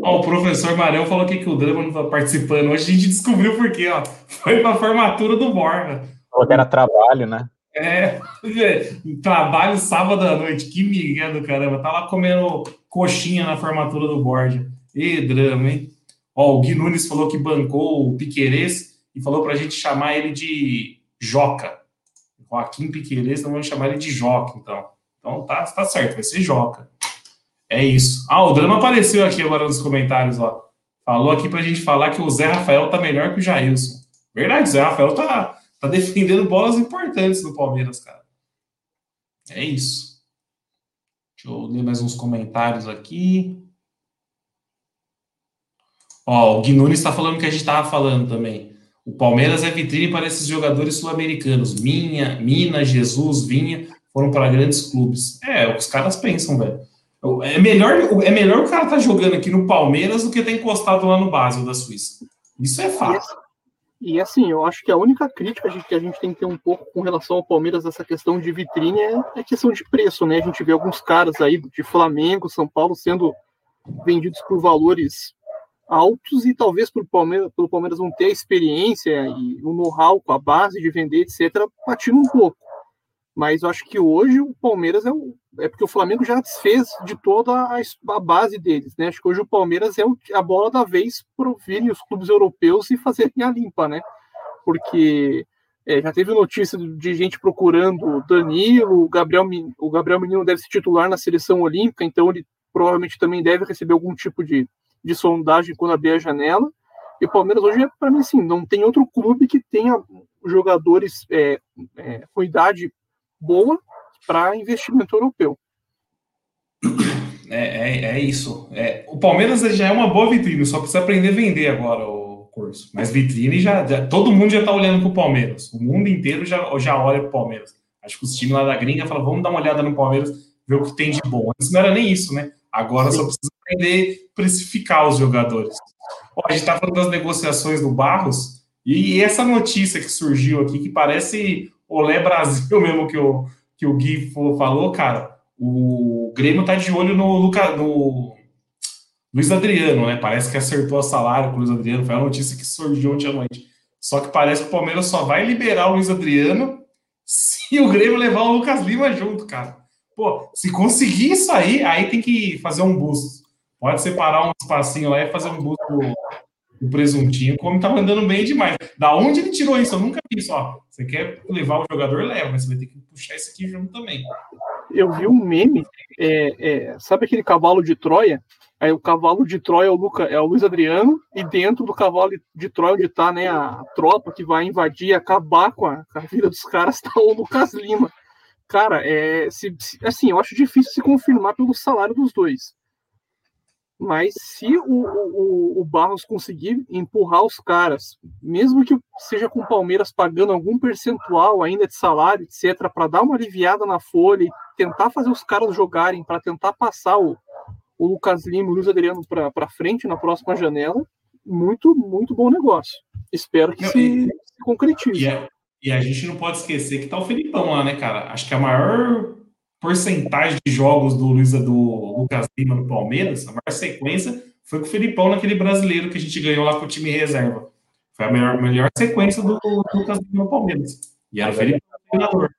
Ó, o professor Marão falou que, que o Drama não está participando. Hoje a gente descobriu por quê, ó. Foi para a formatura do Borja. Falou que era trabalho, né? É, trabalho sábado à noite. Que migué do caramba. Tá lá comendo coxinha na formatura do Borja. E drama, hein? Ó, o Gui Nunes falou que bancou o Piquerez e falou pra gente chamar ele de Joca. Joaquim Piquerez, não vamos chamar ele de Joca, então. Então tá, tá certo, vai ser Joca. É isso. Ah, o Drama apareceu aqui agora nos comentários, ó. Falou aqui pra gente falar que o Zé Rafael tá melhor que o Jailson. Verdade, o Zé Rafael tá, tá defendendo bolas importantes no Palmeiras, cara. É isso. Deixa eu ler mais uns comentários aqui. Ó, o Gui Nunes está falando que a gente estava falando também. O Palmeiras é vitrine para esses jogadores sul-americanos. Minha, Mina, Jesus, Vinha foram para grandes clubes. É, é o que os caras pensam, velho. É melhor, é melhor o cara estar tá jogando aqui no Palmeiras do que tá encostado lá no Basel da Suíça. Isso é fato. E, e assim, eu acho que a única crítica que a gente tem que ter um pouco com relação ao Palmeiras nessa questão de vitrine é, é questão de preço, né? A gente vê alguns caras aí de Flamengo, São Paulo sendo vendidos por valores altos e talvez pelo Palmeiras, pelo Palmeiras não ter a experiência e o know-how com a base de vender, etc., patina um pouco. Mas eu acho que hoje o Palmeiras é, o, é porque o Flamengo já desfez de toda a, a base deles, né? Acho que hoje o Palmeiras é o, a bola da vez para virem os clubes europeus e fazerem a limpa, né? Porque é, já teve notícia de gente procurando Danilo, o Gabriel, o Gabriel Menino deve ser titular na seleção olímpica, então ele provavelmente também deve receber algum tipo de, de sondagem quando abrir a janela. E o Palmeiras hoje, para mim, assim, não tem outro clube que tenha jogadores é, é, com idade boa para investimento europeu. É, é, é isso. É, o Palmeiras já é uma boa vitrine, só precisa aprender a vender agora o curso. Mas vitrine já, já todo mundo já está olhando para o Palmeiras. O mundo inteiro já, já olha para o Palmeiras. Acho que os times lá da gringa falam, vamos dar uma olhada no Palmeiras, ver o que tem de bom. Antes não era nem isso, né? Agora Sim. só precisa aprender a precificar os jogadores. Ó, a gente está falando das negociações do Barros, e essa notícia que surgiu aqui, que parece Olé Brasil [LAUGHS] mesmo que o, que o Gui falou, cara, o Grêmio tá de olho no, Luca, no Luiz Adriano, né? Parece que acertou o salário com o Luiz Adriano, foi a notícia que surgiu ontem à noite. Só que parece que o Palmeiras só vai liberar o Luiz Adriano [LAUGHS] se o Grêmio levar o Lucas Lima junto, cara. Pô, se conseguir isso aí, aí tem que fazer um busto. Pode separar um espacinho lá e fazer um busto o presuntinho, como tá mandando bem demais. Da onde ele tirou isso? Eu nunca vi isso. Ó, você quer levar o jogador, leva, mas você vai ter que puxar esse aqui junto também. Eu vi um meme, é, é, sabe aquele cavalo de Troia? Aí o cavalo de Troia é o, Luca, é o Luiz Adriano, e dentro do cavalo de Troia, onde tá né, a tropa que vai invadir e acabar com a, a vida dos caras, tá o Lucas Lima. Cara, é, se, se, assim, eu acho difícil se confirmar pelo salário dos dois Mas se o, o, o Barros conseguir empurrar os caras, mesmo que seja com o Palmeiras pagando algum percentual ainda de salário, etc., para dar uma aliviada na folha e tentar fazer os caras jogarem, para tentar passar o, o Lucas Lima e o Luiz Adriano para frente na próxima janela, muito, muito bom negócio. Espero que não, se, e, se, concretize. E a, e a, gente não pode esquecer que tá o Felipão lá, né, cara? Acho que a maior porcentagem de jogos do Luiz do Lucas Lima no Palmeiras, a maior sequência foi com o Felipão naquele brasileiro que a gente ganhou lá com o time reserva. Foi a melhor, melhor sequência do, do Lucas Lima no Palmeiras. E era o Felipão treinador.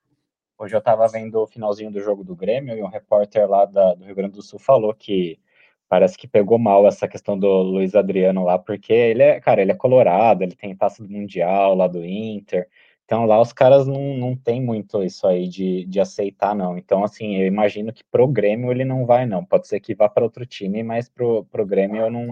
Hoje eu estava vendo o finalzinho do jogo do Grêmio e um repórter lá da, do Rio Grande do Sul falou que parece que pegou mal essa questão do Luiz Adriano lá, porque ele é, cara, ele é colorado, ele tem taça do Mundial lá do Inter, então lá os caras não, não tem muito isso aí de, de aceitar, não. Então, assim, eu imagino que pro Grêmio ele não vai, não. Pode ser que vá para outro time, mas pro, pro Grêmio eu não.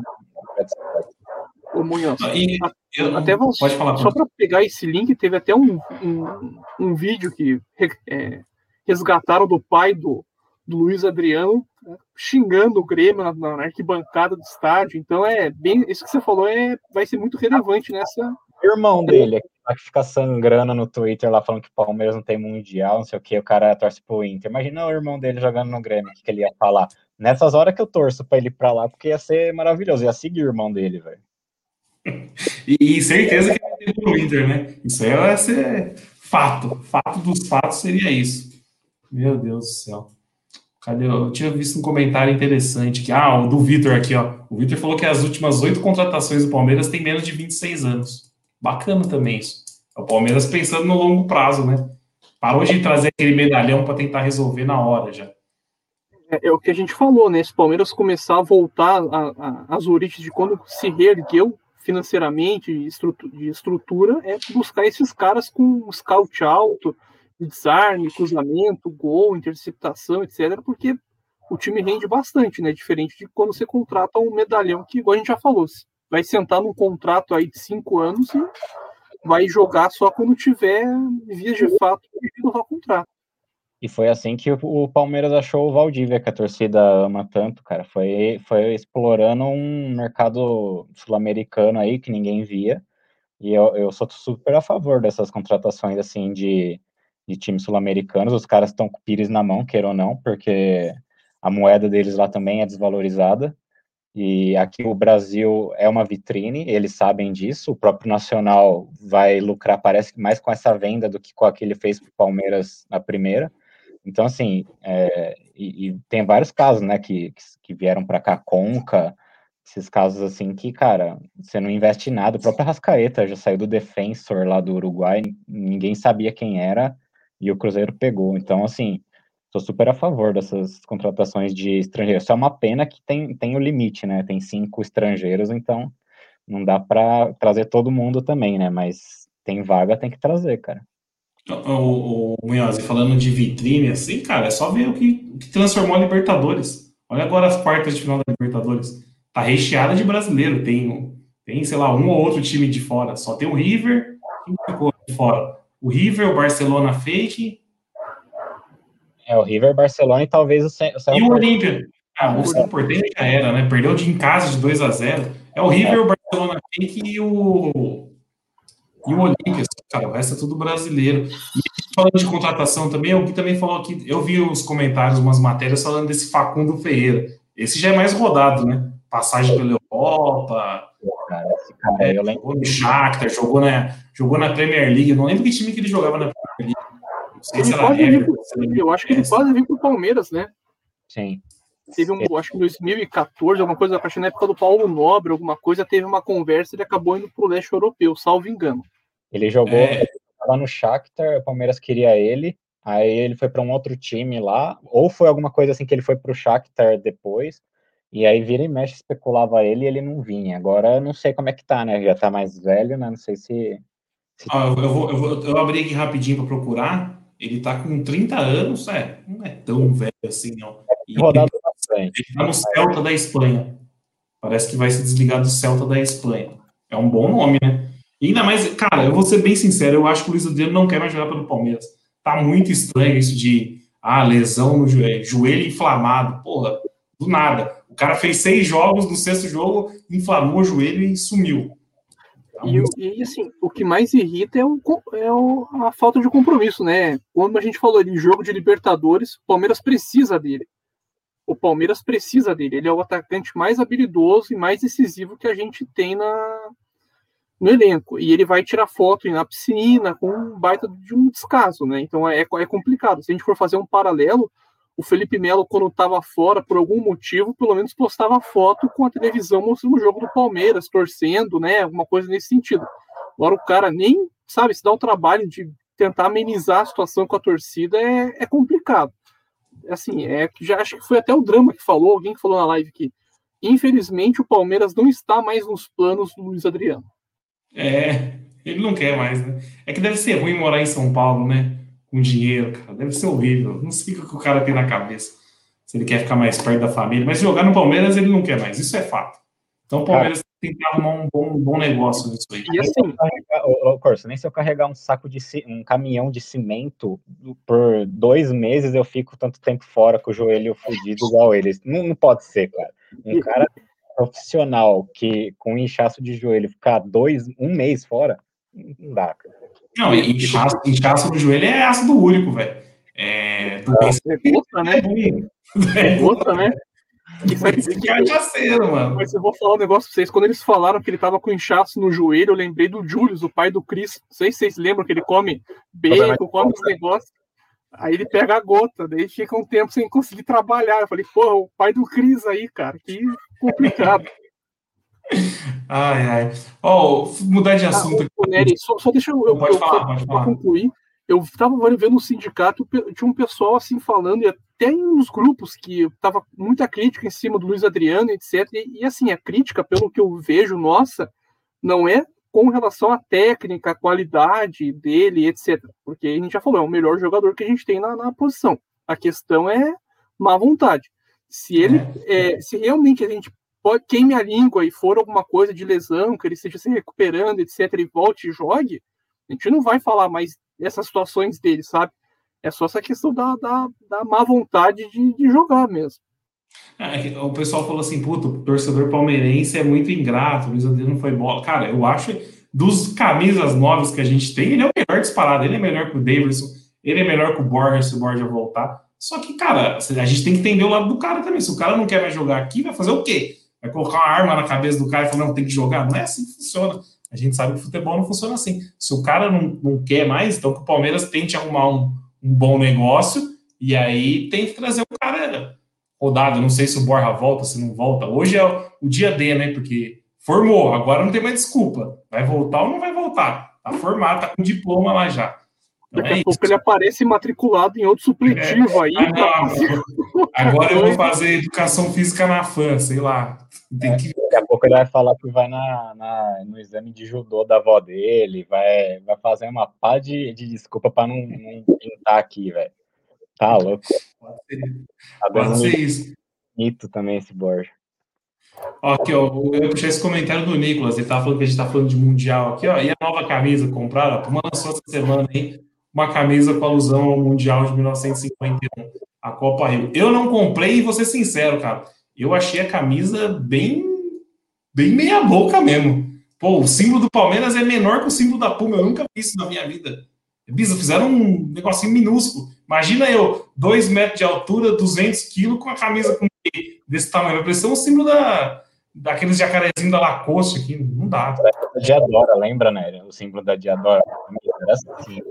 Ô, Munhoz, e, eu, até vamos, pode falar, só para pegar esse link, teve até um, um, um vídeo que é, resgataram do pai do, do Luiz Adriano né, xingando o Grêmio na, na, arquibancada do estádio. Então é bem isso que você falou é vai ser muito relevante nessa. irmão dele que fica sangrando no Twitter lá falando que o Palmeiras não tem mundial, não sei o que, o cara torce pro Inter. Imagina o irmão dele jogando no Grêmio, o que, que ele ia falar. Nessas horas que eu torço pra ele ir pra lá, porque ia ser maravilhoso, ia seguir o irmão dele, velho. E, e, certeza que ele pro Inter, né? Isso aí vai ser fato. Fato dos fatos seria isso. Meu Deus do céu. Cadê? Eu tinha visto um comentário interessante que ah, o do Vitor aqui, ó. O Vitor falou que as últimas oito contratações do Palmeiras têm menos de 26 anos. Bacana também isso. É o Palmeiras pensando no longo prazo, né? Parou de trazer aquele medalhão para tentar resolver na hora já. É, é, o que a gente falou, né? Se o Palmeiras começar a voltar às origens de quando se reergueu financeiramente, de estrutura, de estrutura, é buscar esses caras com scout alto, desarme, cruzamento, gol, interceptação, etc., porque o time rende bastante, né? Diferente de quando você contrata um medalhão que, igual a gente já falou, vai sentar num contrato aí de cinco anos e vai jogar só quando tiver vias de fato de renovar o contrato. E foi assim que o Palmeiras achou o Valdívia, que a torcida ama tanto, cara. Foi, foi explorando um mercado sul-americano aí que ninguém via. E eu, eu sou super a favor dessas contratações, assim, de, de times sul-americanos. Os caras estão com o Pires na mão, queira ou não, porque a moeda deles lá também é desvalorizada. E aqui o Brasil é uma vitrine, eles sabem disso. O próprio Nacional vai lucrar, parece que mais com essa venda do que com a que ele fez para o Palmeiras na primeira. Então, assim, é, e, e, tem vários casos, né, que, que vieram para cá, Conca, esses casos assim que, cara, você não investe em nada. O próprio Rascaeta já saiu do Defensor lá do Uruguai, ninguém sabia quem era e o Cruzeiro pegou. Então, assim, sou super a favor dessas contratações de estrangeiros. Só é uma pena que tem, tem o limite, né? Tem cinco estrangeiros, então não dá para trazer todo mundo também, né? Mas tem vaga, tem que trazer, cara. O, o, o Munhoz, falando de vitrine, assim, cara, é só ver o que, o que transformou a Libertadores. Olha agora as quartas de final da Libertadores. Tá recheada de brasileiro. Tem, tem, sei lá, um ou outro time de fora. Só tem o River. Quem ficou de fora? O River, o Barcelona fake é o River, Barcelona e talvez o, Cé o E o Olímpia. Ah, o São Portenho já era, né? Perdeu de em casa de 2 a 0 É o River, é. o Barcelona e o. E o Olímpia, cara, o resto é tudo brasileiro. E falando de contratação também, o Gui também falou que eu vi os comentários, umas matérias falando desse Facundo Ferreira. Esse já é mais rodado, né? Passagem pela Europa. Cara, esse cara, é, eu lembro. Jogou no Shakhtar, jogou na, jogou na Premier League. Não lembro que time que ele jogava na League. Ele pode vir pro, eu acho que ele pode vir para o Palmeiras, né? Sim. Teve um, acho que em 2014, alguma coisa, acho que na época do Paulo Nobre, alguma coisa, teve uma conversa e ele acabou indo para o leste europeu, salvo engano. Ele jogou é... lá no Shakhtar, o Palmeiras queria ele, aí ele foi para um outro time lá, ou foi alguma coisa assim que ele foi para o Shakhtar depois, e aí vira e mexe, especulava ele e ele não vinha. Agora eu não sei como é que tá, né? Já tá mais velho, né? Não sei se. se... Ah, eu, vou, eu, vou, eu abri aqui rapidinho para procurar. Ele tá com 30 anos, é, não é tão velho assim, não. E ele, ele tá no Celta da Espanha. Parece que vai se desligar do Celta da Espanha. É um bom nome, né? E ainda mais, cara, eu vou ser bem sincero, eu acho que o Luiz Adriano não quer mais jogar pelo Palmeiras. Tá muito estranho isso de, ah, lesão no joelho, joelho inflamado. Porra, do nada. O cara fez seis jogos, no sexto jogo, inflamou o joelho e sumiu. E, e, assim, o que mais irrita é, o, é o, a falta de compromisso, né? Como a gente falou de jogo de Libertadores, o Palmeiras precisa dele. O Palmeiras precisa dele. Ele é o atacante mais habilidoso e mais decisivo que a gente tem na, no elenco. E ele vai tirar foto na piscina com um baita de um descaso, né? Então é, é complicado. Se a gente for fazer um paralelo, o Felipe Melo, quando estava fora, por algum motivo, pelo menos postava foto com a televisão mostrando o jogo do Palmeiras, torcendo, né? Alguma coisa nesse sentido. Agora o cara nem, sabe, se dá o trabalho de tentar amenizar a situação com a torcida é, é complicado. Assim, é que já acho que foi até o drama que falou, alguém que falou na live que infelizmente o Palmeiras não está mais nos planos do Luiz Adriano. É, ele não quer mais, né? É que deve ser ruim morar em São Paulo, né? Com dinheiro, cara. Deve ser horrível. Não sei o que o cara tem na cabeça. Se ele quer ficar mais perto da família. Mas jogar no Palmeiras ele não quer mais. Isso é fato. Então o Palmeiras cara, tem que arrumar um bom, um bom negócio nisso aí. E assim, ô, Corso, nem se eu carregar um saco de um caminhão de cimento por dois meses eu fico tanto tempo fora com o joelho fudido igual eles. Não, não pode ser, cara. Um cara profissional que com inchaço de joelho ficar dois, um mês fora, não dá, cara. Não, inchaço, inchaço no joelho é ácido úrico, velho. É, é gota, né? É gota, né? Isso é que cachaceiro, mano. Mas eu vou falar um negócio pra vocês. Quando eles falaram que ele tava com inchaço no joelho, eu lembrei do Julius, o pai do Chris. Não sei se vocês lembram que ele come bacon, come os negócios. Aí ele pega a gota, daí fica um tempo sem conseguir trabalhar. Eu falei, pô, o pai do Cris aí, cara, que complicado. Ai, ai. Ó, oh, mudar de ah, assunto. Ah, Nery, só, só, deixa eu, eu, pode eu, falar, pode falar. concluir. Eu estava vendo no sindicato, tinha um pessoal assim falando, e até nos grupos que tava muita crítica em cima do Luiz Adriano, etc. E, e assim, a crítica, pelo que eu vejo, nossa, não é com relação à técnica, à qualidade dele, etc. Porque a gente já falou, é o melhor jogador que a gente tem na, na posição. A questão é má vontade. Se ele, é. É, se realmente a gente pode, queime a língua e for alguma coisa de lesão, que ele esteja se recuperando, etc., e volte e jogue, a gente não vai falar mais dessas situações dele, sabe? É só essa questão da, da, da má vontade de, de jogar mesmo. É, o pessoal falou assim, puto, o torcedor palmeirense é muito ingrato, o Luiz não foi bola. Cara, eu acho, dos camisas novas que a gente tem, ele é o melhor disparado, ele é melhor que o Davidson, ele é melhor que o Borges, se o Borges voltar. Só que, cara, a gente tem que entender o lado do cara também. Se o cara não quer mais jogar aqui, vai fazer o quê? Vai colocar uma arma na cabeça do cara e falar, não, tem que jogar. Não é assim que funciona. A gente sabe que o futebol não funciona assim. Se o cara não, não quer mais, então que o Palmeiras tente arrumar um, um bom negócio e aí tem que trazer o cara rodado. Não sei se o Borja volta, se não volta. Hoje é o, dia D, né? Porque formou, agora não tem mais desculpa. Vai voltar ou não vai voltar? Tá formado, tá com diploma lá já. Daqui a é pouco ele aparece matriculado em outro supletivo é. aí. Ah, não, agora eu vou fazer educação física na FAM, sei lá. Tem que... Daqui a pouco ele vai falar que vai na, na, no exame de judô da avó dele, vai, vai fazer uma pá de, de desculpa para não, não pintar aqui, velho. Tá louco. Pode ser, tá Pode ser isso. Bonito também esse Borja. Aqui, ó, eu puxei esse comentário do Nicolas, ele tava falando que a gente tá falando de Mundial aqui, ó, e a nova camisa comprada, a Puma lançou essa semana aí, uma camisa com alusão ao Mundial de 1951, a Copa Rio. Eu não comprei e vou ser sincero, cara. Eu achei a camisa bem, bem meia boca mesmo. Pô, o símbolo do Palmeiras é menor que o símbolo da Puma. Eu nunca vi isso na minha vida. Bisa, fizeram um negocinho minúsculo. Imagina eu, 2 metros de altura, 200 quilos, com a camisa com desse tamanho. Vai parecer um símbolo da, daqueles jacarezinhos da Lacoste aqui. Não dá. Diadora, lembra, né? O símbolo da Diadora. Assim.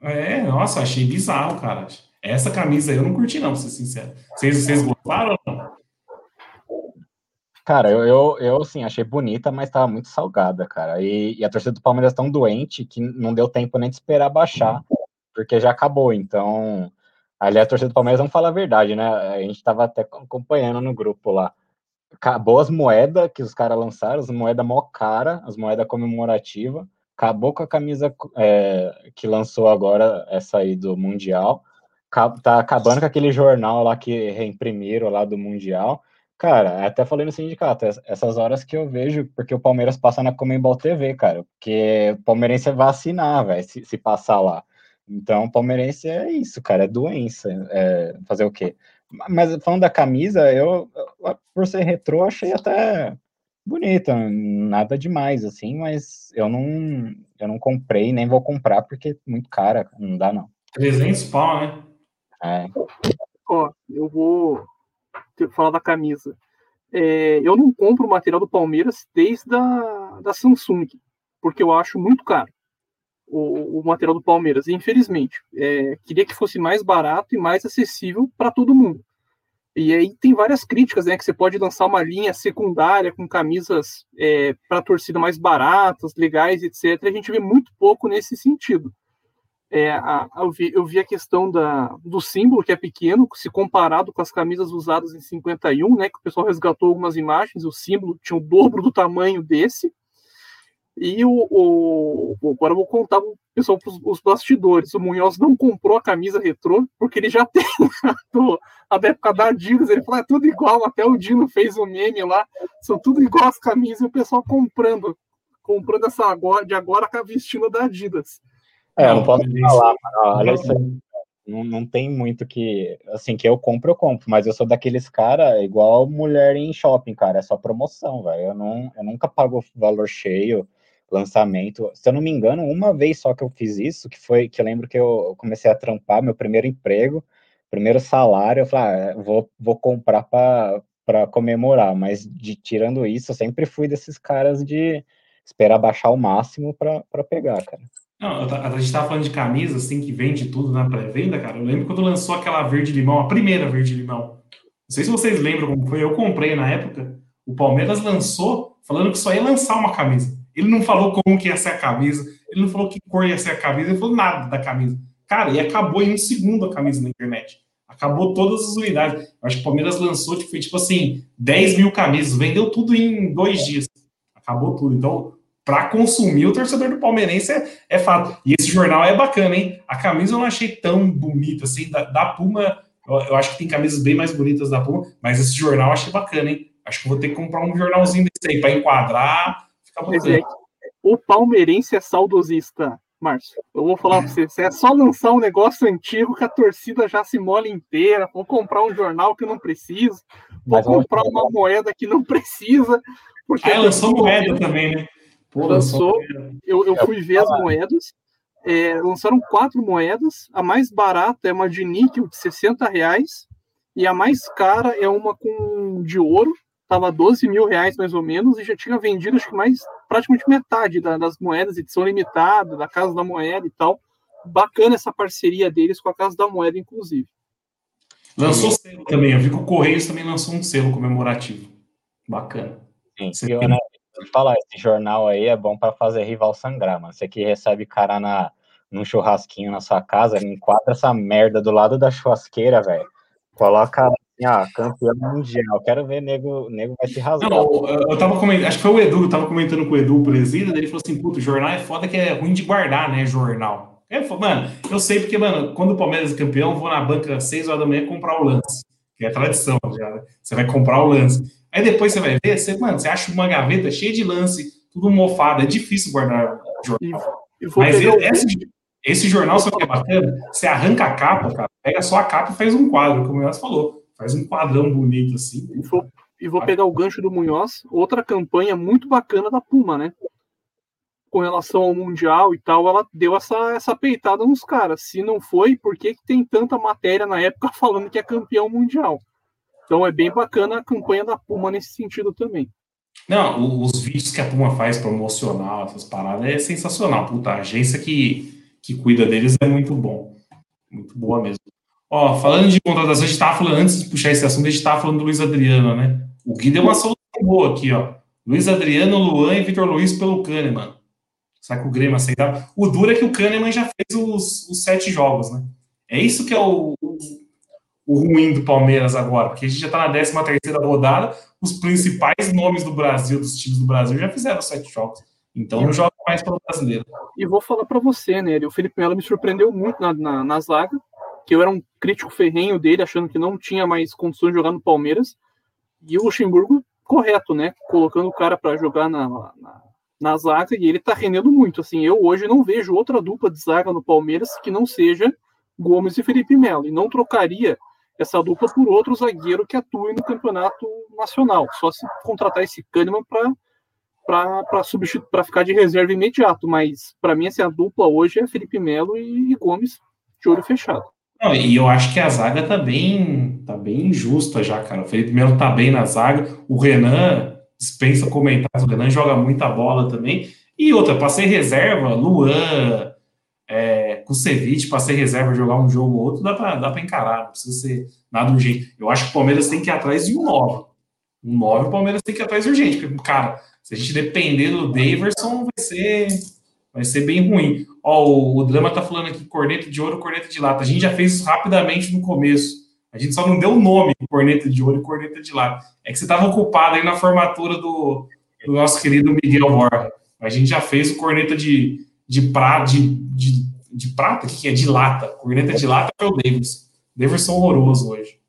É, nossa, achei bizarro, cara. Essa camisa eu não curti, não, pra ser sincero. Vocês, vocês gostaram ou não? Cara, eu, eu, eu assim, achei bonita, mas tava muito salgada, cara. E, e a torcida do Palmeiras tão doente que não deu tempo nem de esperar baixar, porque já acabou. Então, ali a torcida do Palmeiras não fala a verdade, né? A gente tava até acompanhando no grupo lá. Acabou as moedas que os caras lançaram, as moedas mó cara, as moedas comemorativas acabou com a camisa é, que lançou agora essa aí do Mundial, tá acabando com aquele jornal lá que reimprimiram lá do Mundial. Cara, até falei no sindicato, essas horas que eu vejo, porque o Palmeiras passa na Comembol TV, cara, porque o palmeirense vai assinar, velho, se, se passar lá. Então, o palmeirense é isso, cara, é doença. É, fazer o quê? Mas falando da camisa, eu, por ser retrô, achei até bonita, nada demais, assim, mas eu não, eu não comprei, nem vou comprar, porque é muito cara, não dá não. 300 pau, né? É. Ó, eu vou falar da camisa. É, eu não compro material do Palmeiras desde a da Samsung, porque eu acho muito caro o, o material do Palmeiras, infelizmente. É, queria que fosse mais barato e mais acessível para todo mundo. E aí tem várias críticas, né? Que você pode lançar uma linha secundária com camisas é, para torcida mais baratas, legais, etc. A gente vê muito pouco nesse sentido. É, a, eu, vi, eu, vi, a questão da, do símbolo, que é pequeno, se comparado com as camisas usadas em 51, né? Que o pessoal resgatou algumas imagens, o símbolo tinha o dobro do tamanho desse. E o, o, agora eu vou contar o pessoal para os bastidores. O Munhoz não comprou a camisa retrô porque ele já [LAUGHS] tem a da época da Adidas. Ele falou: é tudo igual. Até o Dino fez um meme lá. São tudo igual as camisas e o pessoal comprando. Comprando essa agora, de agora com a vestindo da Adidas. É, eu não posso falar, mano. Olha isso aí. Não, não tem muito que. Assim, que eu compro, eu compro, mas eu sou daqueles cara igual mulher em shopping, cara. É só promoção, velho. Eu, não, eu nunca pago valor cheio lançamento. Se eu não me engano, uma vez só que eu fiz isso, que foi que eu lembro que eu comecei a trampar meu primeiro emprego, primeiro salário, eu falei, ah, vou, vou comprar para comemorar, mas de, tirando isso, eu sempre fui desses caras de esperar baixar o máximo para pegar, cara. Não, a gente tava falando de camisa, assim, que vende tudo na pré-venda, cara. Eu lembro quando lançou aquela verde-limão, a primeira verde-limão. Não sei se vocês lembram como foi, eu comprei na época. O Palmeiras lançou falando que só ia lançar uma camisa. Ele não falou como que ia ser a camisa, ele não falou que cor ia ser a camisa, ele falou nada da camisa. Cara, e acabou em um segundo a camisa na internet. Acabou todas as unidades. Eu acho que o Palmeiras lançou, tipo, foi tipo assim, 10 mil camisas, vendeu tudo em dois dias. Acabou tudo. Então, para consumir, o torcedor do Palmeirense é, é, fato. E esse jornal é bacana, hein? A camisa eu não achei tão bonita assim. Da, da Puma, eu, eu, acho que tem camisas bem mais bonitas da Puma, mas esse jornal eu achei bacana, hein? Acho que vou ter que comprar um jornalzinho desse aí para enquadrar é, o palmeirense é saudosista, Márcio. Eu vou falar para você, você é só lançar um negócio antigo que a torcida já se mola inteira, vou comprar um jornal que não precisa, vou Mas comprar uma moeda que não precisa. Porque ah, lançou moeda também, né? Pô, lançou, eu, eu fui ver as moedas, é, lançaram quatro moedas, a mais barata é uma de níquel de 60 reais, e a mais cara é uma com de ouro, estava 12 mil reais mais ou menos e já tinha vendido acho que mais praticamente metade da, das moedas, edição limitada, da Casa da Moeda e tal. Bacana essa parceria deles com a Casa da Moeda, inclusive. Lançou selo também, eu vi que o Correios também lançou um selo comemorativo. Bacana. Sim, eu, né, falar, esse jornal aí é bom para fazer rival sangrar, mano. Você que recebe cara na, num churrasquinho na sua casa, enquadra essa merda do lado da churrasqueira, velho. Coloca ah, campeão mundial. Quero ver nego, nego vai se rasgar. Não, eu tava comentando, acho que foi o Edu, eu tava comentando com o Edu presida, ele falou assim: puto, jornal é foda que é ruim de guardar, né? Jornal. É, mano, eu sei porque, mano, quando o Palmeiras é campeão, vou na banca às 6 horas da manhã comprar o lance. Que é tradição já, né? Você vai comprar o lance. Aí depois você vai ver, você, mano, você acha uma gaveta cheia de lance, tudo mofado. É difícil guardar jornal. Mas esse, esse jornal, só que é bacana, você arranca a capa, cara, pega só a capa e faz um quadro, como o Yas falou faz um quadrão bonito assim. E vou, e vou pegar o gancho do Munhoz, outra campanha muito bacana da Puma, né? Com relação ao Mundial e tal, ela deu essa, essa peitada nos caras. Se não foi, por que, que tem tanta matéria na época [LAUGHS] falando que é campeão mundial? Então é bem bacana a campanha da Puma nesse sentido também. Não, os vídeos que a Puma faz promocional, essas paradas, é sensacional. Puta, a agência que, que cuida deles é muito bom. Muito boa mesmo. Ó, falando de contratação, a gente estava falando, antes de puxar esse assunto, a gente estava falando do Luiz Adriano, né? O Gui deu uma solução boa aqui, ó. Luiz Adriano, Luan e Vitor Luiz pelo Kahneman. Será que o Grêmio aceitava? O duro é que o Kahneman já fez os, os sete jogos, né? É isso que é o, o ruim do Palmeiras agora, porque a gente já está na 13 terceira rodada, os principais nomes do Brasil, dos times do Brasil, já fizeram sete jogos. Então não joga mais pelo brasileiro. E vou falar para você, né? O Felipe Melo me surpreendeu muito na, na, zaga que eu era um crítico ferrenho dele, achando que não tinha mais condições de jogar no Palmeiras. E o Luxemburgo, correto, né? Colocando o cara para jogar na, na, na, zaga e ele tá rendendo muito. Assim, eu hoje não vejo outra dupla de zaga no Palmeiras que não seja Gomes e Felipe Melo. E não trocaria essa dupla por outro zagueiro que atue no campeonato nacional. Só se contratar esse Kahneman para substituir para ficar de reserva imediato, mas para mim assim, a dupla hoje é Felipe Melo e Gomes de olho fechado. Não, e eu acho que a zaga tá bem, tá bem injusta já, cara. O Felipe Melo tá bem na zaga, o Renan dispensa comentários, o Renan joga muita bola também. E outra, para ser reserva, Luan, é, Kusevich, para ser reserva, jogar um jogo ou outro, dá para encarar, não precisa ser nada urgente. Eu acho que o Palmeiras tem que ir atrás de um 9. Um 9 o Palmeiras tem que ir atrás urgente, porque, cara, se a gente depender do Daverson, vai ser, vai ser bem ruim. Ó, o, o Drama tá falando aqui, corneta de ouro, corneta de lata. A gente já fez isso rapidamente no começo. A gente só não deu o nome, corneta de ouro e corneta de lata. É que você estava ocupado aí na formatura do, do nosso querido Miguel Borja. A gente já fez o corneta de, de, pra, de, de, de prata, que, que é? De lata. Corneta de lata foi o Davis. Davidson horroroso hoje.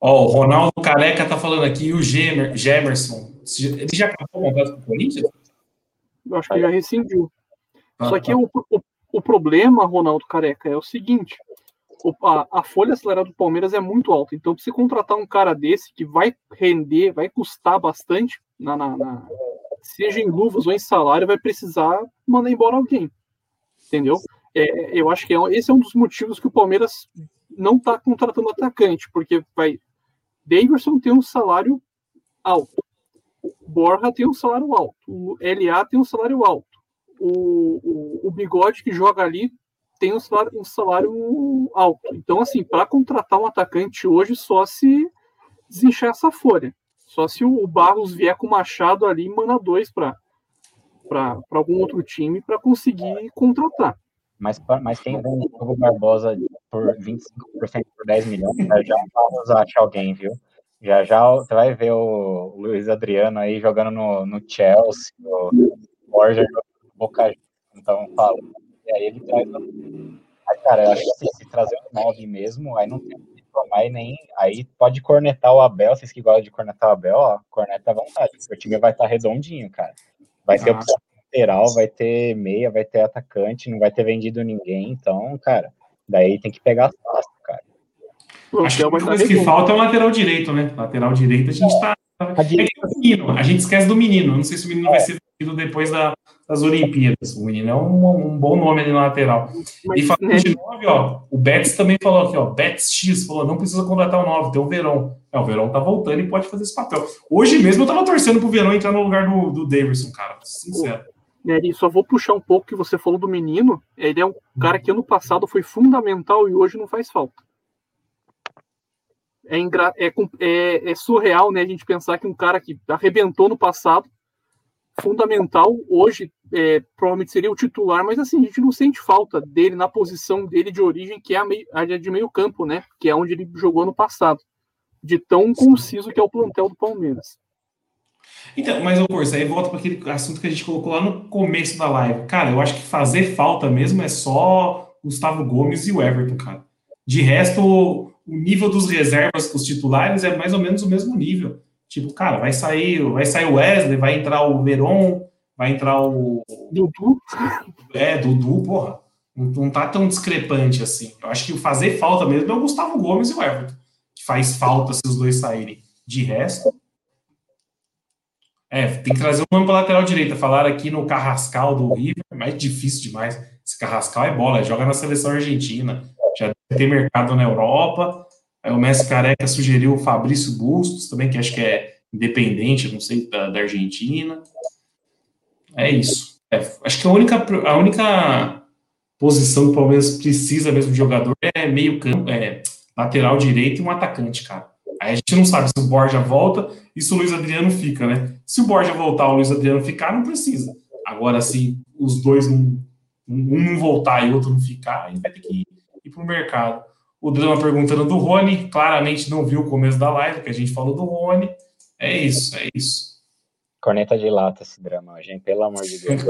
Ó, o Ronaldo Careca tá falando aqui, e o Gemer, Gemerson. Ele já acabou o contrato com o Corinthians? Eu acho que já rescindiu. Ah, Só que tá. o, o, o, problema, Ronaldo Careca, é o seguinte: o, a, a, folha acelerada do Palmeiras é muito alta. Então, se você contratar um cara desse que vai render, vai custar bastante, na, na, na, seja em luvas ou em salário, vai precisar mandar embora alguém. Entendeu? É, eu acho que é, esse é um dos motivos que o Palmeiras não está contratando atacante, porque vai. Davidson tem um salário alto. Borja tem um salário alto. O LA tem um salário alto. O, o, o Bigode que joga ali tem um salário, um salário alto. Então, assim, para contratar um atacante hoje, só se desinchar essa folha. Só se o Barros vier com o Machado ali e manda dois para algum outro time para conseguir contratar. Mas, mas quem vende o Barbosa por 25% por 10 milhões, já já vamos achar alguém, viu? Já já você vai ver o Luiz Adriano aí jogando no, no Chelsea, o Borja jogando no Boca Então, fala. E aí ele traz. Aí, cara, eu acho que assim, se trazer um 9 mesmo, aí não tem mais nem. Aí pode cornetar o Abel, vocês que gostam de cornetar o Abel, ó, corneta à vontade, porque o time vai estar tá redondinho, cara. Vai ter opção lateral, vai ter meia, vai ter atacante, não vai ter vendido ninguém, então, cara, daí tem que pegar fácil, cara. Acho que a coisa que falta é o lateral direito, né? Lateral direito a gente tá. É que é o menino, a gente esquece do menino. Não sei se o menino vai ser vendido depois da, das Olimpíadas. O menino é um, um bom nome ali no lateral. Mas, e falando né? de 9, ó, o Betts também falou aqui, ó, Betts X falou, não precisa contratar o 9, tem o Verão. É, o Verão tá voltando e pode fazer esse papel. Hoje mesmo eu tava torcendo pro Verão entrar no lugar do, do Davidson, cara, sincero. Nery, só vou puxar um pouco que você falou do menino. Ele é um cara que ano passado foi fundamental e hoje não faz falta. É, ingra... é, é, é surreal, né, a gente pensar que um cara que arrebentou no passado fundamental hoje é, provavelmente seria o titular, mas assim, a gente não sente falta dele na posição dele de origem, que é a, meio, a de meio campo, né? Que é onde ele jogou no passado. De tão conciso que é o plantel do Palmeiras. Então, mas, Corso, aí volta para aquele assunto que a gente colocou lá no começo da live. Cara, eu acho que fazer falta mesmo é só Gustavo Gomes e o Everton, cara. De resto, o nível dos reservas com os titulares é mais ou menos o mesmo nível. Tipo, cara, vai sair, vai sair o Wesley, vai entrar o Veron, vai entrar o. Dudu. É, Dudu, porra. Não, não tá tão discrepante assim. Eu acho que o fazer falta mesmo é o Gustavo Gomes e o Everton. Que faz falta se os dois saírem. De resto. É, tem que trazer um nome para lateral direita. Falaram aqui no Carrascal do River, mas difícil demais. Esse Carrascal é bola, joga na seleção argentina. Já tem mercado na Europa. Aí o Messi Careca sugeriu o Fabrício Bustos também, que acho que é independente, não sei, da, da Argentina. É isso. É, acho que a única, a única posição que o Palmeiras precisa mesmo de jogador é meio campo, é lateral direito e um atacante, cara. Aí a gente não sabe se o Borja volta e se o Luiz Adriano fica, né? Se o Borja voltar, o Luiz Adriano ficar, não precisa. Agora, se os dois não, um não voltar e o outro não ficar, aí vai ter que ir, ir para o mercado. O Drama perguntando do Rony, claramente não viu o começo da live, que a gente falou do Rony. É isso, é isso. Corneta de lata esse drama, gente, pelo amor de Deus.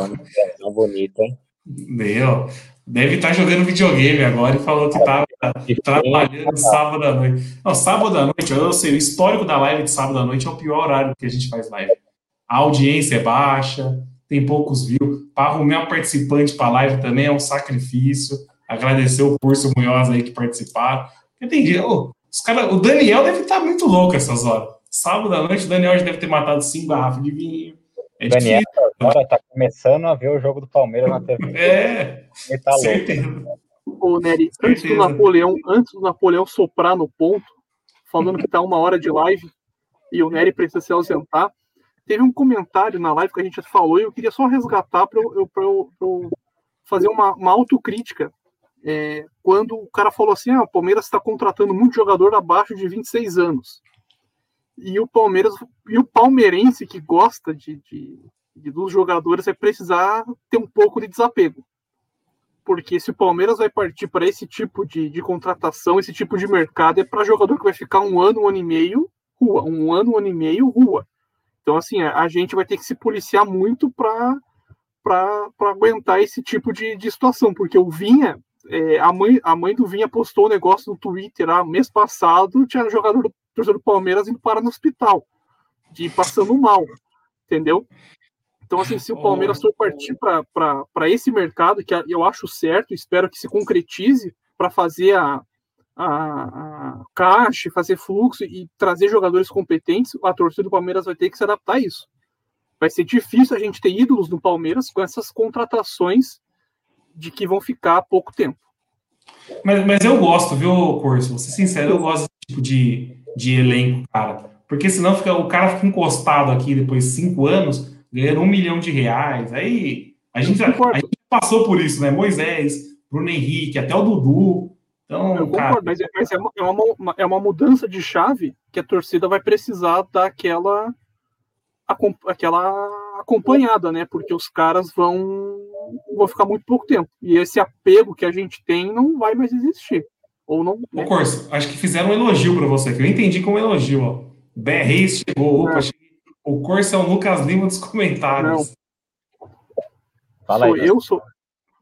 tão [LAUGHS] bonito, hein? Meu, deve estar tá jogando videogame agora e falou que estava [LAUGHS] trabalhando sábado à noite. Não, sábado à noite, eu sei, o histórico da live de sábado à noite é o pior horário que a gente faz live. A audiência é baixa, tem poucos views. Para arrumar um participante para a live também é um sacrifício. Agradecer o curso Munhoz aí que participaram. Entendi. Oh, os cara, o Daniel deve estar muito louco essas horas. Sábado à noite, o Daniel já deve ter matado cinco garrafas de vinho. É Daniel difícil. agora tá começando a ver o jogo do Palmeiras na TV. É, Ele tá louco. Ô, Nery, antes do, Napoleão, antes do Napoleão soprar no ponto, falando que tá uma hora de live e o Nery precisa se ausentar, teve um comentário na live que a gente falou e eu queria só resgatar para eu, eu, eu, eu, fazer uma, uma autocrítica. É, quando o cara falou assim: ah, o Palmeiras está contratando muito jogador abaixo de 26 anos. E o Palmeiras e o palmeirense que gosta de, de, de dos jogadores vai precisar ter um pouco de desapego porque se o Palmeiras vai partir para esse tipo de, de contratação, esse tipo de mercado, é para jogador que vai ficar um ano, um ano e meio, rua, um ano, um ano e meio, rua. Então, assim, a, gente vai ter que se policiar muito para aguentar esse tipo de, de situação, porque o Vinha, é, a, mãe, a mãe do Vinha postou um negócio no Twitter, ah, mês passado, tinha um jogador do, do Palmeiras indo parar no hospital, de passando mal, entendeu? Então, assim, se o Palmeiras for partir para esse mercado, que eu acho certo, espero que se concretize para fazer a, a, a, caixa, fazer fluxo e trazer jogadores competentes, a torcida do Palmeiras vai ter que se adaptar a isso. Vai ser difícil a gente ter ídolos no Palmeiras com essas contratações de que vão ficar pouco tempo. Mas, mas eu gosto, viu, Corso? Vou ser sincero, eu gosto desse tipo de, de elenco, cara. Porque senão fica, o cara fica encostado aqui depois de cinco anos ganhando um milhão de reais. Aí a gente, a, a gente passou por isso, né? Moisés, Bruno Henrique, até o Dudu. Então, eu cara, concordo, mas, mas é, uma, é, uma, é uma mudança de chave que a torcida vai precisar daquela aquela acompanhada, né? Porque os caras vão, vão ficar muito pouco tempo. E esse apego que a gente tem não vai mais existir. Ou não. Né? Ô, Corso, acho que fizeram um elogio para você, que eu entendi como elogio, ó. BR chegou, opa, é. O Corso é o Lucas Lima dos comentários. Não. Fala aí, sou eu, sou.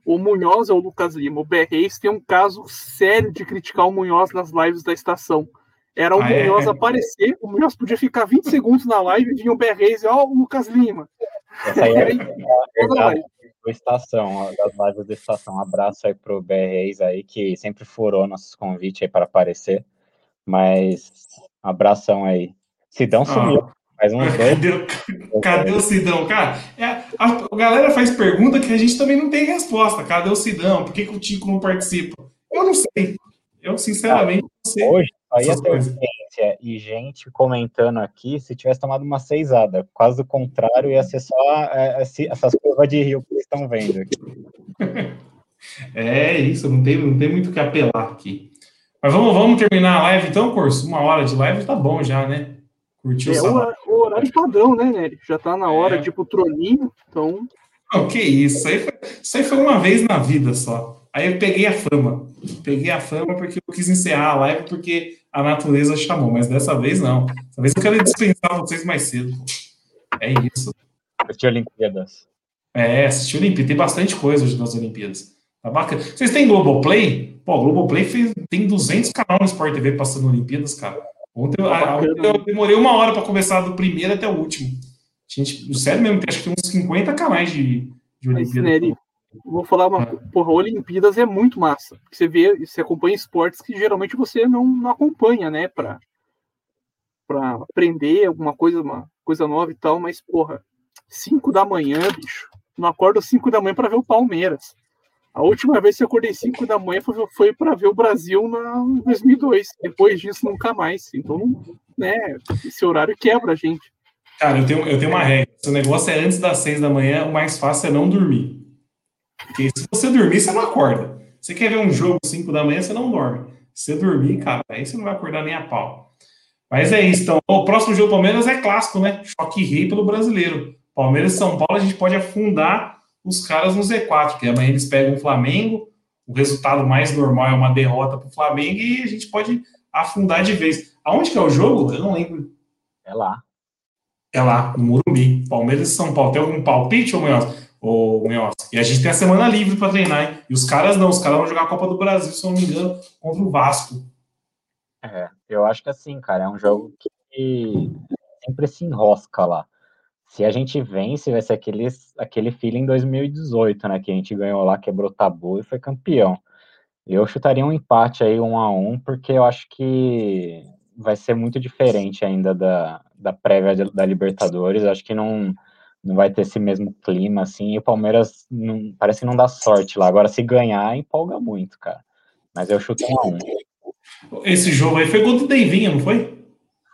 O Munhoz é o Lucas Lima. O BREs tem um caso sério de criticar o Munhoz nas lives da estação. Era o ah, é? Munhoz é? aparecer, o Munhoz podia ficar 20 segundos na live e vinha o BREs e ó, o Lucas Lima. Essa aí é a estação, das lives da estação. Um abraço aí pro BREs aí, que sempre furou nossos convites aí para aparecer. Mas abração aí. Sidão ah. sumiu. Uns [LAUGHS] dois. Cadê, cadê o Sidão? Cara, é, a, a, galera faz pergunta que a gente também não tem resposta. Cadê o Sidão? Por que, que o Tico não participa? Eu não sei. Eu, sinceramente, não sei. Hoje, aí a audiência e gente comentando aqui, se tivesse tomado uma seisada. Quase o contrário, ia ser só é, essas curvas de rio que vocês estão vendo aqui. [LAUGHS] É isso, não tem, não tem muito o que apelar aqui. Mas vamos, vamos terminar a live então, Curso? Uma hora de live tá bom já, né? Curtiu é o, o, horário padrão, né, Nery? Já tá na hora, é. tipo, troninho, então. O que isso? Isso aí, foi, isso aí foi uma vez na vida só. Aí eu peguei a fama. Peguei a fama porque eu quis encerrar a live porque a natureza chamou, mas dessa vez não. Dessa vez eu quero dispensar vocês mais cedo. É isso. Assistir Olimpíadas. É, assistir Olimpíadas. Tem bastante coisa hoje nas Olimpíadas. Tá bacana. Vocês têm Globoplay? Pô, Globoplay fez, tem 200 canais no Sport TV passando Olimpíadas, cara. Ontem, eu, tá ontem eu demorei uma hora para começar do primeiro até o último. Gente, sério mesmo, acho que tem uns 50 canais de, de Olimpíadas. Vou falar uma ah. porra, Olimpíadas é muito massa. Você vê, você acompanha esportes que geralmente você não, não acompanha, né? Pra, pra aprender alguma coisa, uma coisa nova e tal, mas, porra, 5 da manhã, bicho. Não acordo 5 da manhã para ver o Palmeiras. A última vez que eu acordei 5 da manhã foi, foi para ver o Brasil na 2002. Depois disso, nunca mais. Então, né, esse horário quebra a gente. Cara, eu tenho, eu tenho uma regra. Se o negócio é antes das 6 da manhã, o mais fácil é não dormir. Porque se você dormir, você não acorda. Você quer ver um jogo 5 da manhã, você não dorme. Se você dormir, cara, aí você não vai acordar nem a pau. Mas é isso. Então, o próximo jogo do Palmeiras é clássico, né? Choque rei pelo brasileiro. Palmeiras e São Paulo, a gente pode afundar os caras no Z4, que amanhã eles pegam o Flamengo, o resultado mais normal é uma derrota para o Flamengo e a gente pode afundar de vez. Aonde que é o jogo? Eu não lembro. É lá. É lá, no Morumbi. Palmeiras e São Paulo. Tem algum palpite, ô Munhoz? Ô, Munhoz? E a gente tem a semana livre para treinar, hein? E os caras não, os caras vão jogar a Copa do Brasil, se não me engano, contra o Vasco. É, eu acho que assim, cara, é um jogo que sempre se enrosca lá se a gente vence, vai ser aquele, aquele feeling 2018, né? Que a gente ganhou lá, quebrou tabu e foi campeão. Eu chutaria um empate aí, um a um, porque eu acho que vai ser muito diferente ainda da, da prévia da Libertadores. Acho que não, não vai ter esse mesmo clima, assim, e o Palmeiras não, parece que não dá sorte lá. Agora, se ganhar, empolga muito, cara. Mas eu chuto um a um. Esse jogo aí foi gol do Deivinho, não foi?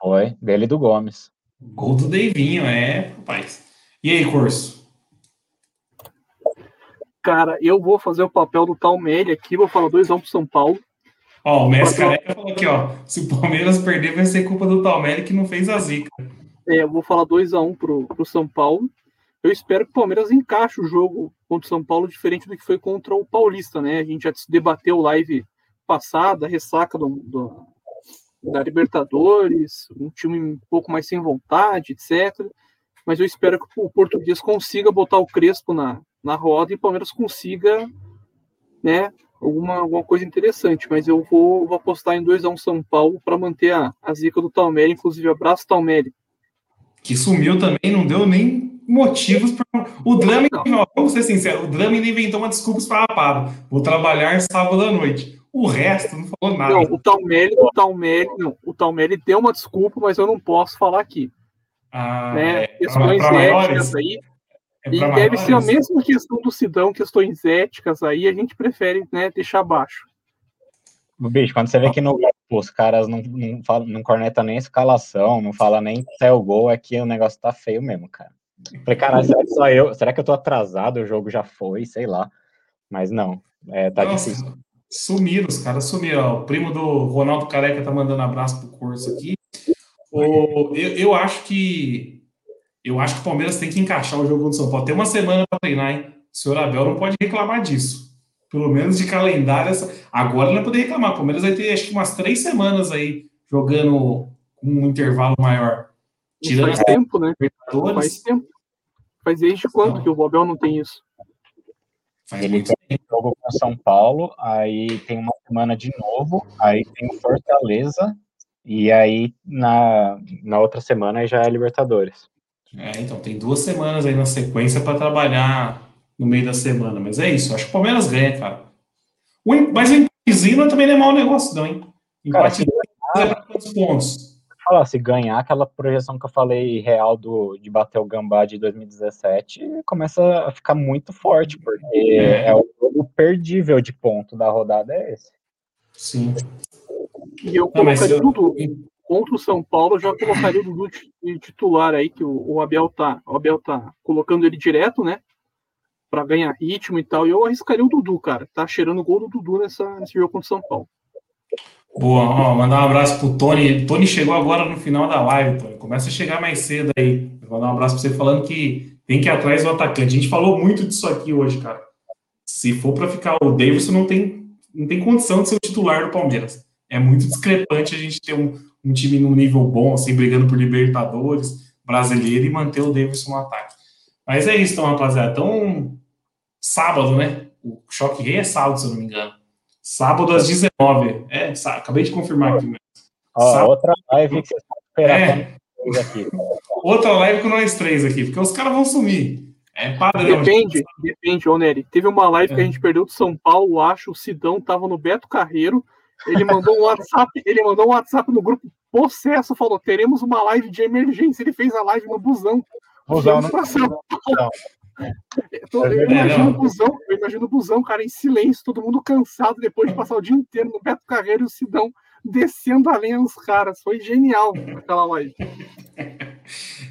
Foi, dele e do Gomes. Gol do Deivinho, é, rapaz. E aí, Corso? Cara, eu vou fazer o papel do Talmelli aqui, vou falar 2x1 um pro São Paulo. Ó, o Messi Careca falou aqui, ó. Se o Palmeiras perder, vai ser culpa do Talmelli que não fez a zica. É, eu vou falar 2x1 um pro, pro São Paulo. Eu espero que o Palmeiras encaixe o jogo contra o São Paulo diferente do que foi contra o Paulista, né? A gente já debateu live passada, ressaca do, do, da Libertadores, um time um pouco mais sem vontade, etc. Mas eu espero que o português consiga botar o Crespo na, na roda e o Palmeiras consiga, né, alguma, alguma coisa interessante. Mas eu vou, vou apostar em 2x1 um São Paulo para manter a, a zica do Talmere, inclusive abraço Talmere. Que sumiu também, não deu nem motivos para. O Drama, vamos ser sinceros, o Drama ainda inventou uma desculpa esfarrapada. Vou trabalhar sábado à noite. O resto não falou nada. Não, o Talmere, o Talmere, não, o Talmere deu uma desculpa, mas eu não posso falar aqui. Ah, né? é, Questões pra- pra éticas maiores? aí. É E deve ser a maiores? mesma questão do Sidão, questões éticas aí, a gente prefere né, deixar abaixo. Bicho, quando você vê que no os caras não, não, falam, não corneta nem a escalação, não fala nem é o gol, é que o negócio tá feio mesmo, cara. Falei, caralho, será que só eu? Será que eu tô atrasado? O jogo já foi, sei lá. Mas não, é, tá Nossa, difícil. Sumiram, os caras sumiram. O primo do Ronaldo Careca tá mandando abraço pro curso aqui. O, eu, eu acho que. Eu acho que o Palmeiras tem que encaixar o jogo do São Paulo. Tem uma semana para treinar, hein? O senhor Abel não pode reclamar disso. Pelo menos de calendário. essa- Agora ele não vai poder reclamar. O Palmeiras vai ter acho que umas três semanas aí jogando com um intervalo maior. Tirando faz tempo, né? Faz tempo. Faz desde quando que o Abel não tem isso? Faz Ele tem jogo com São Paulo, aí tem uma semana de novo, aí tem o Fortaleza, e aí na, na outra semana já é Libertadores. É, então tem duas semanas aí na sequência para trabalhar no meio da semana. Mas é isso, acho que o Palmeiras ganha, cara. O em- mas o empatezinho também não é mau negócio, não, hein? Cara, Empate é para quantos pontos? Falar, se ganhar aquela projeção que eu falei real do, de bater o Gambá de 2017, começa a ficar muito forte, porque É. é, o jogo perdível de ponto da rodada é esse. Sim. E eu colocaria eu- tudo contra o São Paulo, eu já colocaria o Dudu titular aí, que o, o Abel tá, o Abel tá colocando ele direto, né? Pra ganhar ritmo e tal. E eu arriscaria o Dudu, cara. Tá cheirando o gol do Dudu nessa, nesse jogo contra o São Paulo. Boa, ó, mandar um abraço pro Tony. Tony chegou agora no final da live, Tony. Começa a chegar mais cedo aí. Vou mandar um abraço pra você falando que tem que ir atrás do atacante. A gente falou muito disso aqui hoje, cara. Se for para ficar o Davidson, não tem, não tem condição de ser o titular do Palmeiras. É muito discrepante a gente ter um, um time num nível bom, assim, brigando por Libertadores, brasileiro, e manter o Davidson no ataque. Mas é isso, então, rapaziada. Então, sábado, né? O Choque Rei é sábado, se eu não me engano. Sábado às 19. É, acabei de confirmar aqui. mesmo. Ó, outra live que vocês podem esperar É, aqui. outra live com nós três aqui, porque os caras vão sumir. É padrão. Depende, depende, ô Nery. Teve uma live que a É. gente perdeu do São Paulo, acho. O Sidão tava no Beto Carreiro. Ele mandou um WhatsApp, ele mandou um WhatsApp no grupo possesso, falou: teremos uma live de emergência. Ele fez a live no busão. Busão, Viemos né? pra São Paulo. Eu, tô- eu É verdade, imagino o busão, eu imagino o busão, cara, em silêncio, todo mundo cansado depois de passar o dia inteiro no Beto Carreiro e o Sidão descendo a lenha nos caras. Foi genial aquela live.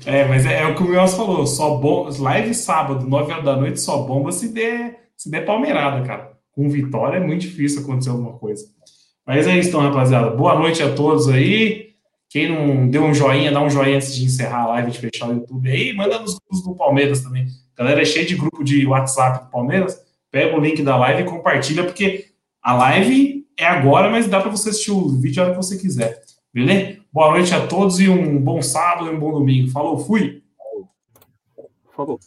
É, mas é, é o que o Mios falou, só bom, live sábado, 9 horas da noite, só bomba se der, se der palmeirada, cara. Com vitória é muito difícil acontecer alguma coisa. Mas é isso então, rapaziada. Boa noite a todos aí. Quem não deu um joinha, dá um joinha antes de encerrar a live, de fechar o YouTube aí. Manda nos grupos do Palmeiras também. Galera é cheia de grupo de WhatsApp do Palmeiras. Pega o link da live e compartilha, porque a live é agora, mas dá para você assistir o vídeo a hora que você quiser. Beleza? Boa noite a todos e um bom sábado e um bom domingo. Falou, fui! Falou.